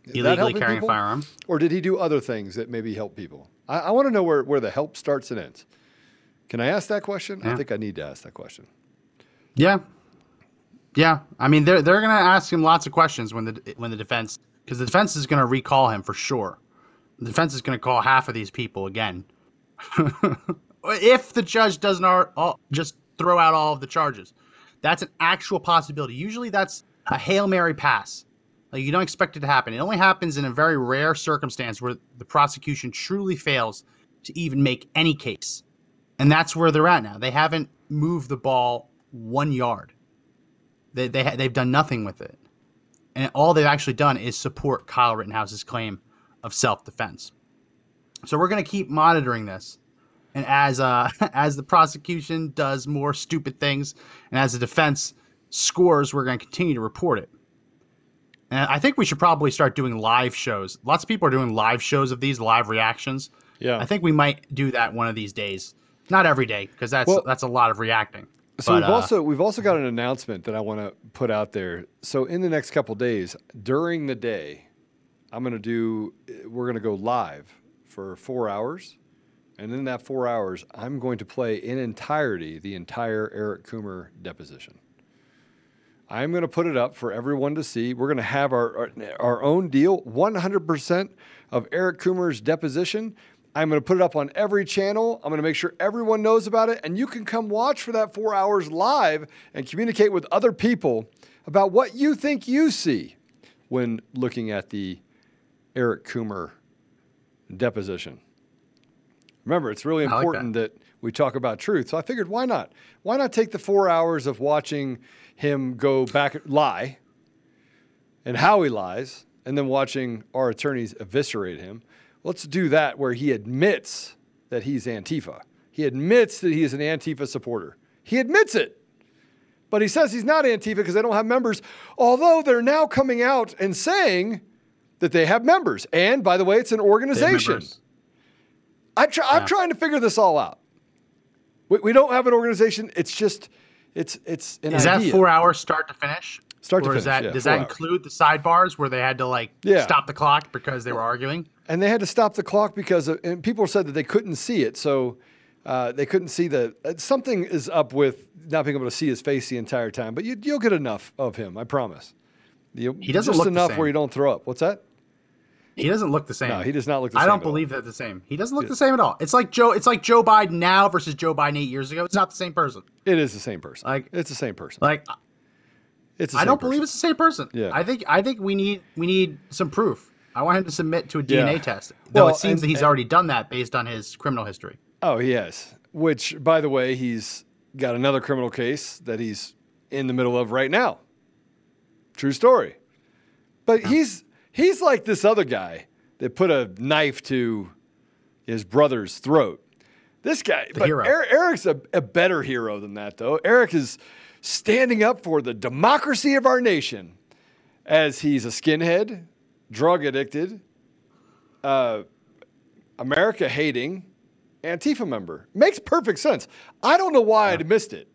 Is illegally carrying people? a firearm. Or did he do other things that maybe help people? I, I want to know where, where the help starts and ends. Can I ask that question? I think I need to ask that question. Yeah, yeah. I mean, they're they're gonna ask him lots of questions when the when the defense because the defense is gonna recall him for sure. The defense is gonna call half of these people again. [laughs] if the judge doesn't all, uh, just throw out all of the charges, that's an actual possibility. Usually, that's a hail mary pass. Like you don't expect it to happen. It only happens in a very rare circumstance where the prosecution truly fails to even make any case. And that's where they're at now. They haven't moved the ball one yard. They, they they've done nothing with it. And all they've actually done is support Kyle Rittenhouse's claim of self defense. So we're going to keep monitoring this. And as uh, [laughs] as the prosecution does more stupid things, and as the defense scores, we're going to continue to report it. And I think we should probably start doing live shows. Lots of people are doing live shows of these live reactions. Yeah. I think we might do that one of these days. Not every day, because that's Well- that's a lot of reacting. So But, we've uh, also we've also got an announcement that I want to put out there. So in the next couple days, during the day, I'm going to do. We're going to go live for four hours, and in that four hours, I'm going to play in entirety the entire Eric Coomer deposition. I'm going to put it up for everyone to see. We're going to have our, our, our own deal 100% of Eric Coomer's deposition. I'm going to put it up on every channel. I'm going to make sure everyone knows about it. And you can come watch for that four hours live and communicate with other people about what you think you see when looking at the Eric Coomer deposition. Remember, it's really I like important that. we talk about truth. So I figured, why not? Why not take the four hours of watching him go back lie and how he lies, and then watching our attorneys eviscerate him? Let's do that where he admits that he's Antifa. He admits that he is an Antifa supporter. He admits it. But he says he's not Antifa because they don't have members, although they're now coming out and saying that they have members. And by the way, it's an organization. I try, I'm Yeah. trying to figure this all out. We, we don't have an organization. It's just, it's it's an Is idea. that four hours start to finish? Start to or is finish, that yeah, does that hours. include the sidebars where they had to like Yeah. stop the clock because they were arguing? and they had to stop the clock because of, and people said that they couldn't see it, so uh, they couldn't see the uh, something is up with not being able to see his face the entire time. But you, you'll get enough of him, I promise. You, He doesn't just look enough where you don't throw up. What's that? He doesn't look the same. No, he does not look the I don't at all. believe that the same. He doesn't look the same at all. It's like Joe. It's like Joe Biden now versus Joe Biden eight years ago. It's not the same person. It is the same person. Like- it's the same person. Like It's the I don't person. believe it's the same person. Yeah. I think I think we need we need some proof. I want him to submit to a Yeah. DNA test. Though Well, it seems and- that he's and- already done that based on his criminal history. Oh, he has. which, by the way, he's got another criminal case that he's in the middle of right now. True story. But he's he's like this other guy that put a knife to his brother's throat. This guy, The but. Er- Eric's a, a better hero than that, though. Eric is standing up for the democracy of our nation as he's a skinhead, drug addicted, uh, America hating Antifa member. Makes perfect sense. I don't know why I'd missed it.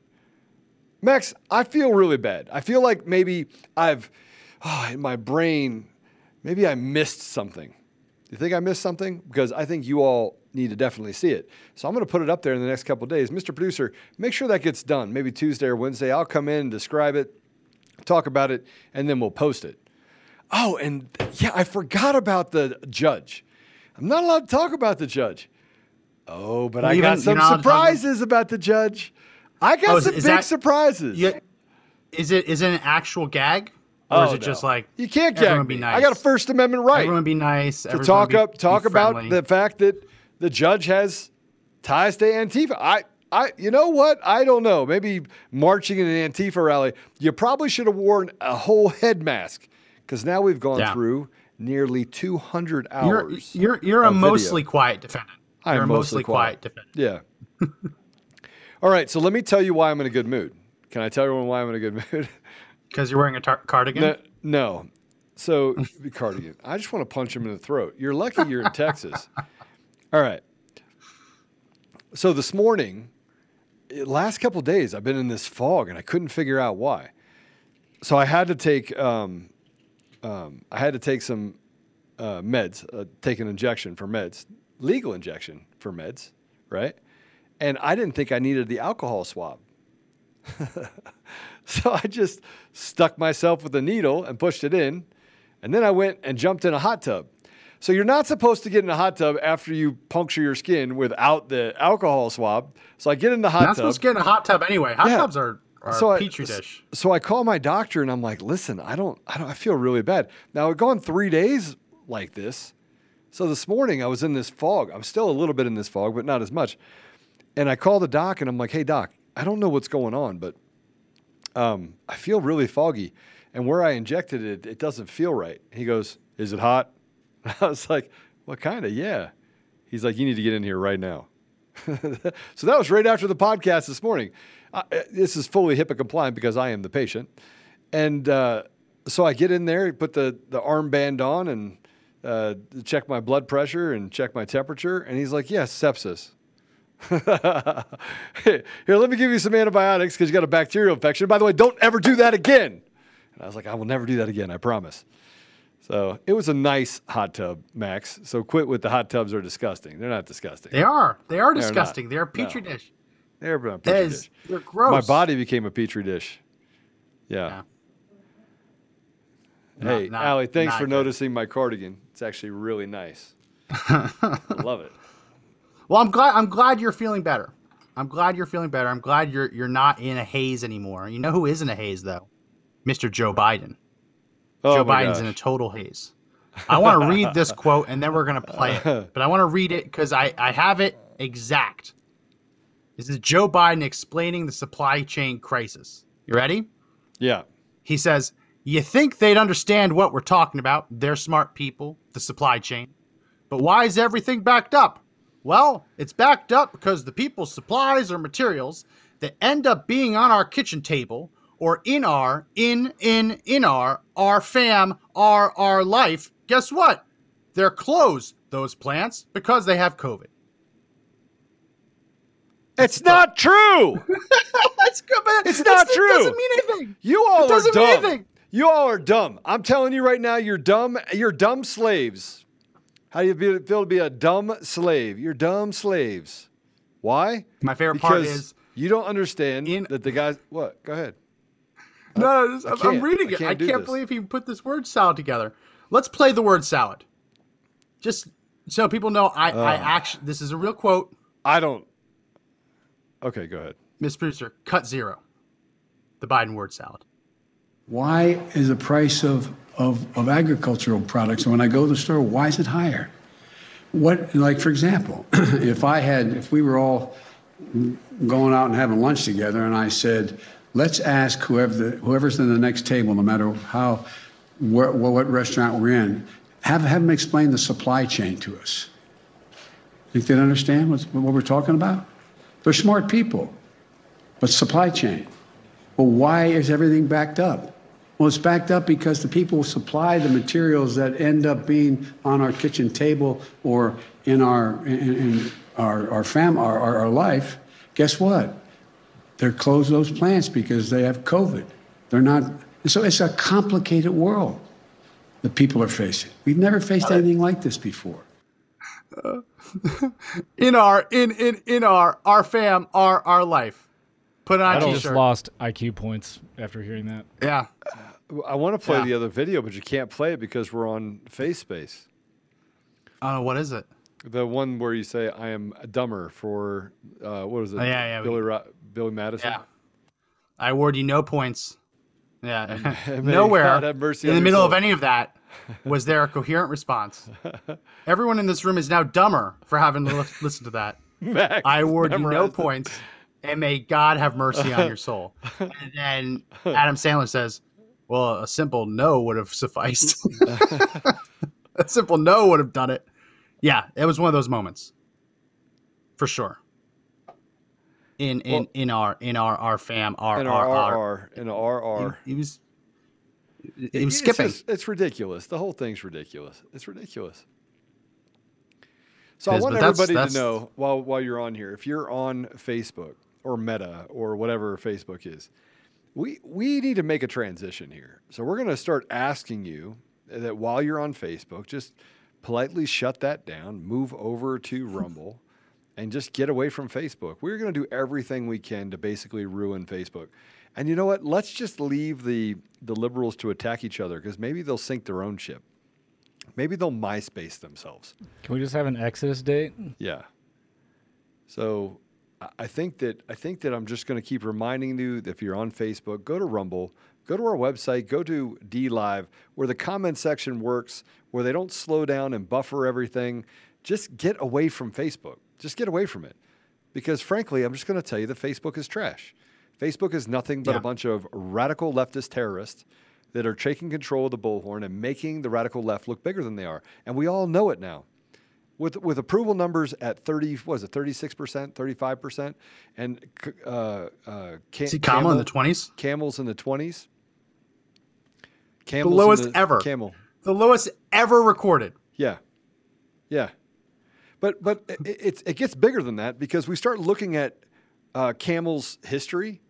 Max, I feel really bad. I feel like maybe I've, oh, in my brain, maybe I missed something. You think I missed something? Because I think you all need to definitely see it. So I'm going to put it up there in the next couple of days. Mr. Producer, make sure that gets done. Maybe Tuesday or Wednesday. I'll come in and describe it, talk about it, and then we'll post it. Oh, and yeah, I forgot about the judge. I'm not allowed to talk about the judge. Oh, but I Even- got some not allowed to talk about- surprises about the judge. I got Oh, some is big that- surprises. Yeah. Is it is it an actual gag? Or is Oh, it just like You can't everyone gag be me. nice? I got a First Amendment right Everyone be nice. to talk be- up, talk about the fact that the judge has ties to Antifa. I, I, you know what? I don't know. Maybe marching in an Antifa rally, you probably should have worn a whole head mask because now we've gone Yeah. through nearly 200 You're hours. you're you're a of video. mostly quiet defendant. I'm You're a mostly mostly quiet defendant. Yeah. [laughs] All right. So let me tell you why I'm in a good mood. Can I tell everyone why I'm in a good [laughs] mood? Because you're wearing a tar- cardigan. No, no. So [laughs] cardigan. I just want to punch him in the throat. You're lucky you're in Texas. [laughs] All right. So this morning, last couple days, I've been in this fog and I couldn't figure out why. So I had to take, um, um, I had to take some uh, meds, uh, take an injection for meds, legal injection for meds, right? And I didn't think I needed the alcohol swab. [laughs] So I just stuck myself with a needle and pushed it in. And then I went and jumped in a hot tub. So you're not supposed to get in a hot tub after you puncture your skin without the alcohol swab. So I get in the hot You're not supposed to get in a hot tub anyway. Hot Yeah. tubs are, are So a I- petri dish. So I call my doctor and I'm like, listen, I don't, I don't, I feel really bad. Now I've gone three days like this. So this morning I was in this fog. I'm still a little bit in this fog, but not as much. And I call the doc and I'm like, hey doc, I don't know what's going on, but um, I feel really foggy. And where I injected it, it doesn't feel right. He goes, is it hot? [laughs] I was like, what kind of? Yeah. He's like, you need to get in here right now. [laughs] so that was right after the podcast this morning. Uh, this is fully HIPAA compliant because I am the patient. And uh, so I get in there, put the, the armband on and uh, check my blood pressure and check my temperature. And he's like, yes, sepsis. [laughs] Here, let me give you some antibiotics because you got a bacterial infection. By the way, don't ever do that again. And I was like, I will never do that again, I promise. So it was a nice hot tub, Max. So quit with the hot tubs are disgusting. They're not disgusting. They are. They are They're not. disgusting. They're a petri No. dish. They're That petri is, dish. they're gross. My body became a petri dish. Yeah. Not- Hey, not- Allie, thanks for good. noticing my cardigan. It's actually really nice. [laughs] I love it. Well, I'm glad. I'm glad you're feeling better. I'm glad you're feeling better. I'm glad you're you're not in a haze anymore. You know who is in a haze though? Mr. Joe Biden. Oh Joe Biden's in a total haze. I want to read this [laughs] quote and then we're gonna play it. [laughs] But I want to read it because I I have it exact. This is Joe Biden explaining the supply chain crisis. You ready? Yeah. He says, You think they'd understand what we're talking about? They're smart people, the supply chain. But why is everything backed up? Well, it's backed up because the people's supplies or materials that end up being on our kitchen table or in our, in, in, in our, our fam, our, our life, guess what? They're closed, those plants, because they have COVID. It's not true. [laughs] That's good, but It's not It true. doesn't mean anything. You all It are doesn't mean dumb. anything. You all are dumb. I'm telling you right now, you're dumb. You're dumb slaves. How do you feel to be a dumb slave? You're dumb slaves. Why? My favorite because part is you don't understand that the guys. What? Go ahead. No, no, this- I I'm, I'm can't. reading I it. can't I can't believe he put this word salad together. Let's play the word salad. Just so people know, I, I actually, this is a real quote. I don't. Okay, go ahead. Miss Producer, cut zero. The Biden word salad. Why is the price of, of, of agricultural products, And when I go to the store, why is it higher? What, like, for example, [clears throat] if I had, if we were all going out and having lunch together, and I said, let's ask whoever the, whoever's in the next table, no matter how where, what restaurant we're in, have have them explain the supply chain to us. Think they'd understand what we're talking about? They're smart people, but supply chain. Well, why is everything backed up? Well, it's backed up because the people who supply the materials that end up being on our kitchen table or in our in, in our our fam our, our, our life. Guess what? They're closed those plants because they have COVID. They're not. So it's a complicated world that people are facing. We've never faced anything like this before. Uh, [laughs] in our in in in our our fam our our life. Put on I t-shirt. just lost IQ points after hearing that. Yeah. I want to play Yeah. the other video, but you can't play it because we're on Face Space. Oh, what is it? The one where you say I am dumber for uh, what is it? Oh, yeah, yeah, we- Billy Ro- Billy Madison. Yeah. I award you no points. Yeah. And [laughs] [laughs] may Nowhere God have mercy in the your middle of any of that was there a coherent response. [laughs] Everyone in this room is now dumber for having to li- listen to that. Max I award you no points. it. And may God have mercy on your soul. [laughs] And then Adam Sandler says, "Well, a simple no would have sufficed. [laughs] a simple no would have done it." Yeah, it was one of those moments, for sure. In in Well- in our in our our fam our in our, our our in our RR. He, he was he was it's skipping. just- it's ridiculous. The whole thing's ridiculous. It's ridiculous. So It I is, want but that's- everybody that's- to know while while you're on here, if you're on Facebook or Meta or whatever Facebook is, we we need to make a transition here. So we're going to start asking you that while you're on Facebook, just politely shut that down, move over to [laughs] Rumble, and just get away from Facebook. We're going to do everything we can to basically ruin Facebook. And you know what? Let's just leave the the liberals to attack each other because maybe they'll sink their own ship. Maybe they'll MySpace themselves. Can we just have an Exodus date? Yeah. So I- think that I think that I'm just going to keep reminding you that if you're on Facebook, go to Rumble, go to our website, go to D Live, where the comment section works, where they don't slow down and buffer everything. Just get away from Facebook. Just get away from it, because frankly, I'm just going to tell you that Facebook is trash. Facebook is nothing but Yeah. a bunch of radical leftist terrorists that are taking control of the bullhorn and making the radical left look bigger than they are, and we all know it now with with approval numbers at 30 was it 36% 35% and c- uh, uh, Cam- See Camel in the 20s? camels in the 20s camels in lowest the- ever. camel The lowest ever recorded. yeah yeah but but it, it, it gets bigger than that because we start looking at uh, camel's history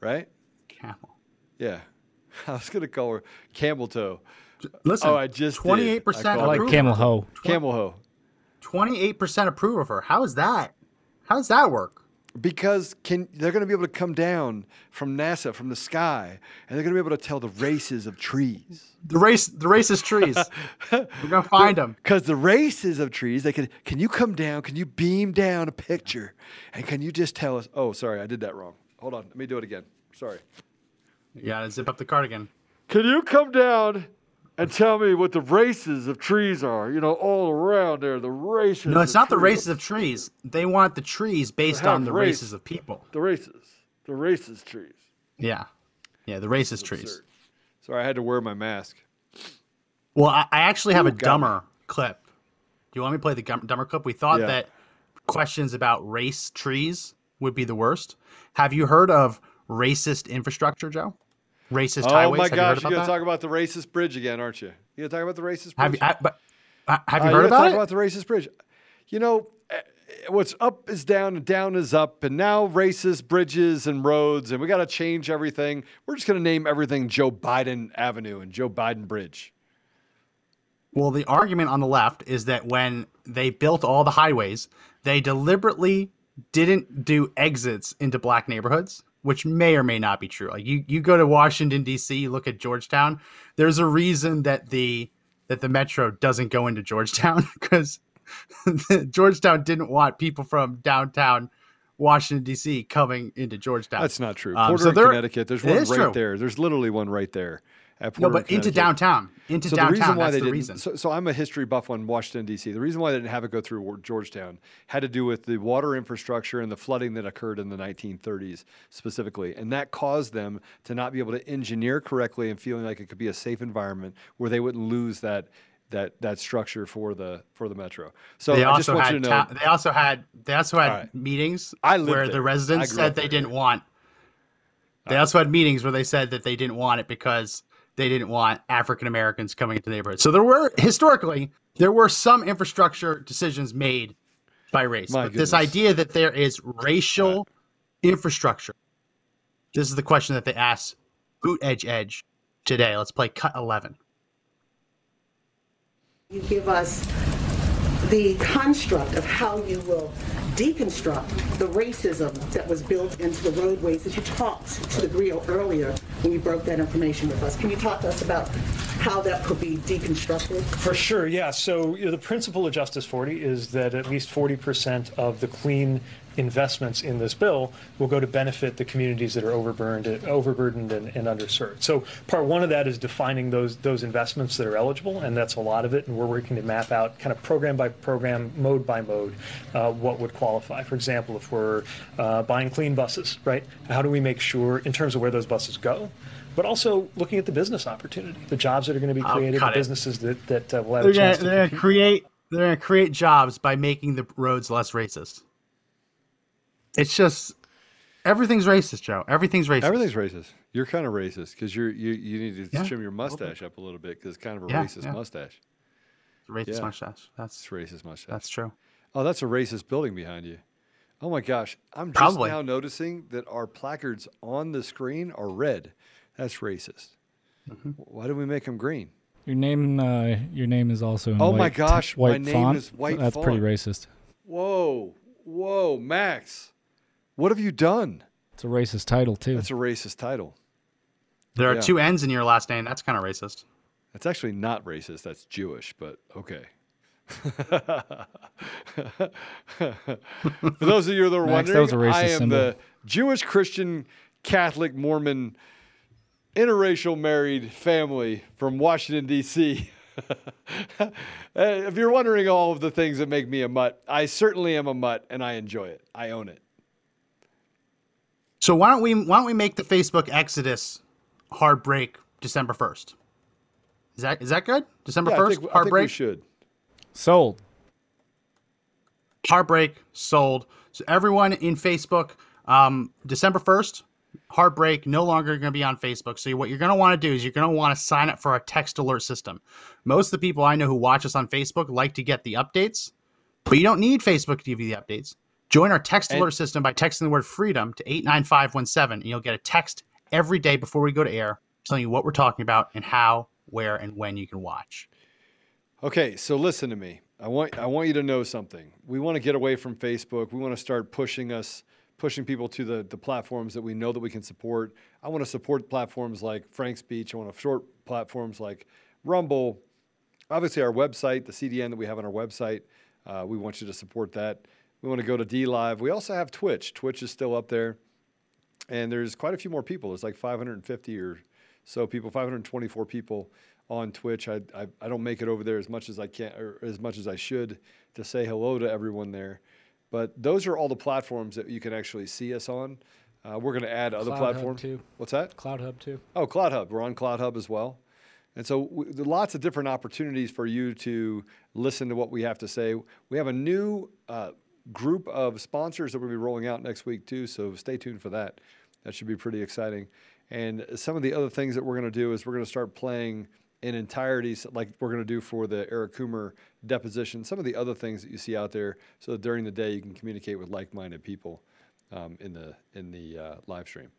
right Camel. yeah [laughs] i was going to call her camel toe Listen, oh i just 28% called I like her approval. Camel Ho. camel hoe 28% approve of her. How is that? How does that work? because can they're going to be able to come down from NASA from the sky and they're going to be able to tell the races of trees. The race, the racist trees. [laughs] We're gonna find them. Because the races of trees, they can. Can you come down? Can you beam down a picture? And can you just tell us? Oh, sorry, I did that wrong. Hold on, let me do it again. Sorry. You gotta zip up the cardigan. Can you come down and tell me what the races of trees are? You know, all around there, the races. No, it's not the races of trees. They want the trees based on the race. races of people. The races. The races trees. Yeah, yeah, the racist trees. Absurd. Sorry, I had to wear my mask. Well, I, I actually have Ooh, a dumber clip. Do you want me to play the gum- dumber clip? We thought Yeah. that questions about race trees would be the worst. Have you heard of racist infrastructure, Joe? Racist Oh highways. my have you gosh, you're gonna that? talk about the racist bridge again, aren't you? You gonna talk about the racist bridge? Have you, I- but, uh, have you Uh, heard about talk it? about the racist bridge. You know, eh, what's up is down and down is up, and now racist bridges and roads, and we got to change everything. We're just gonna name everything Joe Biden Avenue and Joe Biden Bridge. Well, the argument on the left is that when they built all the highways, they deliberately didn't do exits into black neighborhoods, which may or may not be true. Like you, you go to Washington D.C., you look at Georgetown. There's a reason that the that the metro doesn't go into Georgetown [laughs] because [laughs] Georgetown didn't want people from downtown Washington D.C. coming into Georgetown. That's not true. Um, Porter so there- Connecticut, there's one right true. there. There's literally one right there. No, but into downtown. Into so The reason why that's they the didn't, reason. So, so I'm a history buff on Washington D.C. The reason why they didn't have it go through Georgetown had to do with the water infrastructure and the flooding that occurred in the 1930s specifically, and that caused them to not be able to engineer correctly and feeling like it could be a safe environment where they wouldn't lose that that that structure for the for the metro. So they I just also want had you to know. ta- they also had they also had right. meetings where the residents said they there. didn't want. They also had meetings where they said that they didn't want it because they didn't want African Americans coming into the neighborhood. So there were historically there were some infrastructure decisions made by race. My but this idea that there is racial infrastructure. This is the question that they asked Buttigieg today. Let's play cut eleven. You give us the construct of how you will deconstruct the racism that was built into the roadways that you talked to the Grio earlier when you broke that information with us. Can you talk to us about how that could be deconstructed? For sure, yeah. So you know, the principle of Justice 40 is that at least 40% of the clean investments in this bill will go to benefit the communities that are overburdened, overburdened and, and underserved. So part one of that is defining those those investments that are eligible, and that's a lot of it. And we're working to map out kind of program by program, mode by mode, uh, what would qualify. For example, if we're uh, buying clean buses, right? How do we make sure, in terms of where those buses go? But also looking at the business opportunity, the jobs that are going to be Oh, created, the cut it. businesses that, that uh, will have They're a chance gonna, to they're gonna create they're gonna create jobs by making the roads less racist. It's just everything's racist, Joe. Everything's racist. Everything's racist. You're kind of racist because you're you you need to Yeah, trim your a mustache up a little bit because it's kind of a Yeah, racist yeah. mustache. Racist Yeah. mustache. That's It's racist mustache. That's true. Oh, that's a racist building behind you. Oh my gosh, I'm just Probably. now noticing that our placards on the screen are red. That's racist. Mm-hmm. Why did we make them green? Your name, uh, your name is also in Oh my white t- gosh, my white name font. is white That's pretty racist. Whoa, whoa, Max, what have you done? It's a racist title too. That's a racist title. There are Yeah. two N's in your last name. That's kind of racist. That's actually not racist. That's Jewish, but okay. [laughs] For those of you that are Max, wondering, that was a I am symbol. the Jewish, Christian, Catholic, Mormon, interracial married family from Washington, D.C. [laughs] Uh, if you're wondering all of the things that make me a mutt, I certainly am a mutt and I enjoy it. I own it. So why don't we why don't we make the Facebook Exodus hard break December first? Is that is that good? December Yeah, I first think- I hard think we should. Sold. Heartbreak sold. So everyone in Facebook, um, December first, Heartbreak no longer going to be on Facebook. So what you're going to want to do is you're going to want to sign up for our text alert system. Most of the people I know who watch us on Facebook like to get the updates, but you don't need Facebook to give you the updates. Join our text And- alert system by texting the word freedom to 89517 and you'll get a text every day before we go to air telling you what we're talking about and how, where, and when you can watch. Okay, so listen to me. I want I want you to know something. We want to get away from Facebook. We want to start pushing us pushing people to the the platforms that we know that we can support. I want to support platforms like Frank's Speech. I want to support platforms like Rumble. Obviously, our website, the CDN that we have on our website, uh, we want you to support that. We want to go to DLive. We also have Twitch. Twitch is still up there, and there's quite a few more people. There's like 550 or so people, 524 people on Twitch. I, I, I don't make it over there as much as I can or as much as I should to say hello to everyone there. But those are all the platforms that you can actually see us on. Uh, we're going to add other CloutHub, platforms. too. What's that? CloutHub too. Oh, CloutHub. We're on CloutHub as well. And so w- there lots of different opportunities for you to listen to what we have to say. We have a new uh, group of sponsors that we'll be rolling out next week too. So stay tuned for that. That should be pretty exciting. And some of the other things that we're going to do is we're going to start playing in entirety, like we're going to do for the Eric Coomer deposition. Some of the other things that you see out there, so that during the day you can communicate with like-minded people um, in the in the uh, live stream.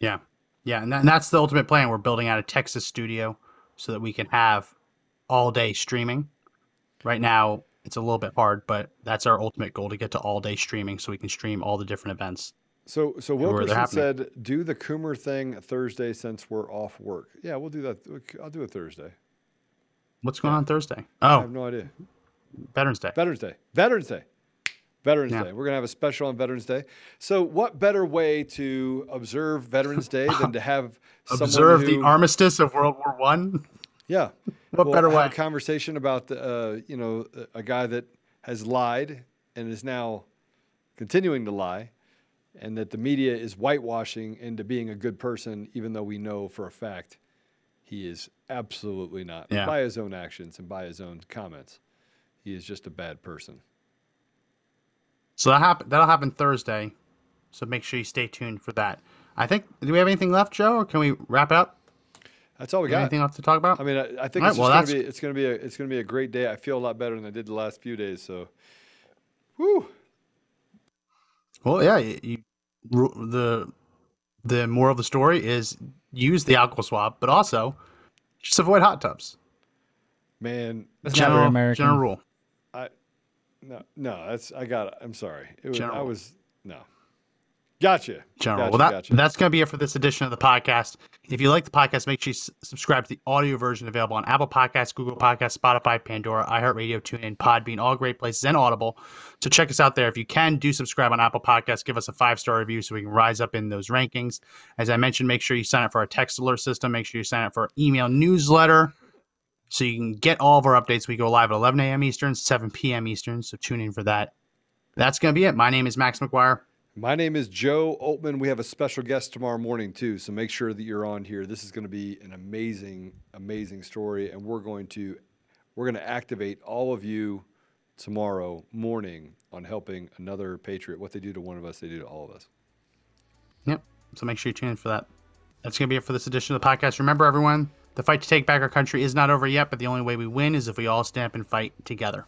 Yeah. Yeah. And, that, and that's the ultimate plan. We're building out a Texas studio so that we can have all day streaming. Right now, it's a little bit hard, but that's our ultimate goal to get to all day streaming so we can stream all the different events. So, so Wilkerson said, "Do the Coomer thing Thursday since we're off work." Yeah, we'll do that. I'll do it Thursday. What's going on Thursday? Oh, I have no idea. Veterans Day. Veterans Day. Veterans Day. Veterans Yeah. Day. We're going to have a special on Veterans Day. So, what better way to observe Veterans Day than to have [laughs] Observe the armistice of World War One. Yeah. [laughs] What We'll better have way? a conversation about the, uh, you know a- a guy that has lied and is now continuing to lie, and that the media is whitewashing into being a good person, even though we know for a fact he is absolutely not Yeah. by his own actions and by his own comments. He is just a bad person. So that happen that'll happen Thursday. So make sure you stay tuned for that. I think. Do we have anything left, Joe, or can we wrap up? That's all we got. Anything left to talk about? I mean, I, I think All it's, right, well, gonna be, it's going to be a it's going to be a great day. I feel a lot better than I did the last few days. So, woo. Well, yeah. You, you- the the moral of the story is use the alcohol swab, but also just avoid hot tubs. Man, That's not general American. general rule. I no no that's I got it. I'm sorry. It was, I was no. Gotcha. General. Gotcha, well, that gotcha. that's going to be it for this edition of the podcast. If you like the podcast, make sure you s- subscribe to the audio version available on Apple Podcasts, Google Podcasts, Spotify, Pandora, iHeartRadio, TuneIn, Podbean, all great places, and Audible. So check us out there. If you can, do subscribe on Apple Podcasts. Give us a five star review so we can rise up in those rankings. As I mentioned, make sure you sign up for our text alert system. Make sure you sign up for our email newsletter so you can get all of our updates. We go live at 11 a.m. Eastern, 7 p.m. Eastern. So tune in for that. That's going to be it. My name is Max McGuire. My name is Joe Oltmann. We have a special guest tomorrow morning too, so make sure that you're on here. This is going to be an amazing, amazing story, and we're going to we're going to activate all of you tomorrow morning on helping another patriot. What they do to one of us, they do to all of us. Yep. So make sure you tune in for that. That's going to be it for this edition of the podcast. Remember, everyone, the fight to take back our country is not over yet, but the only way we win is if we all stand up and fight together.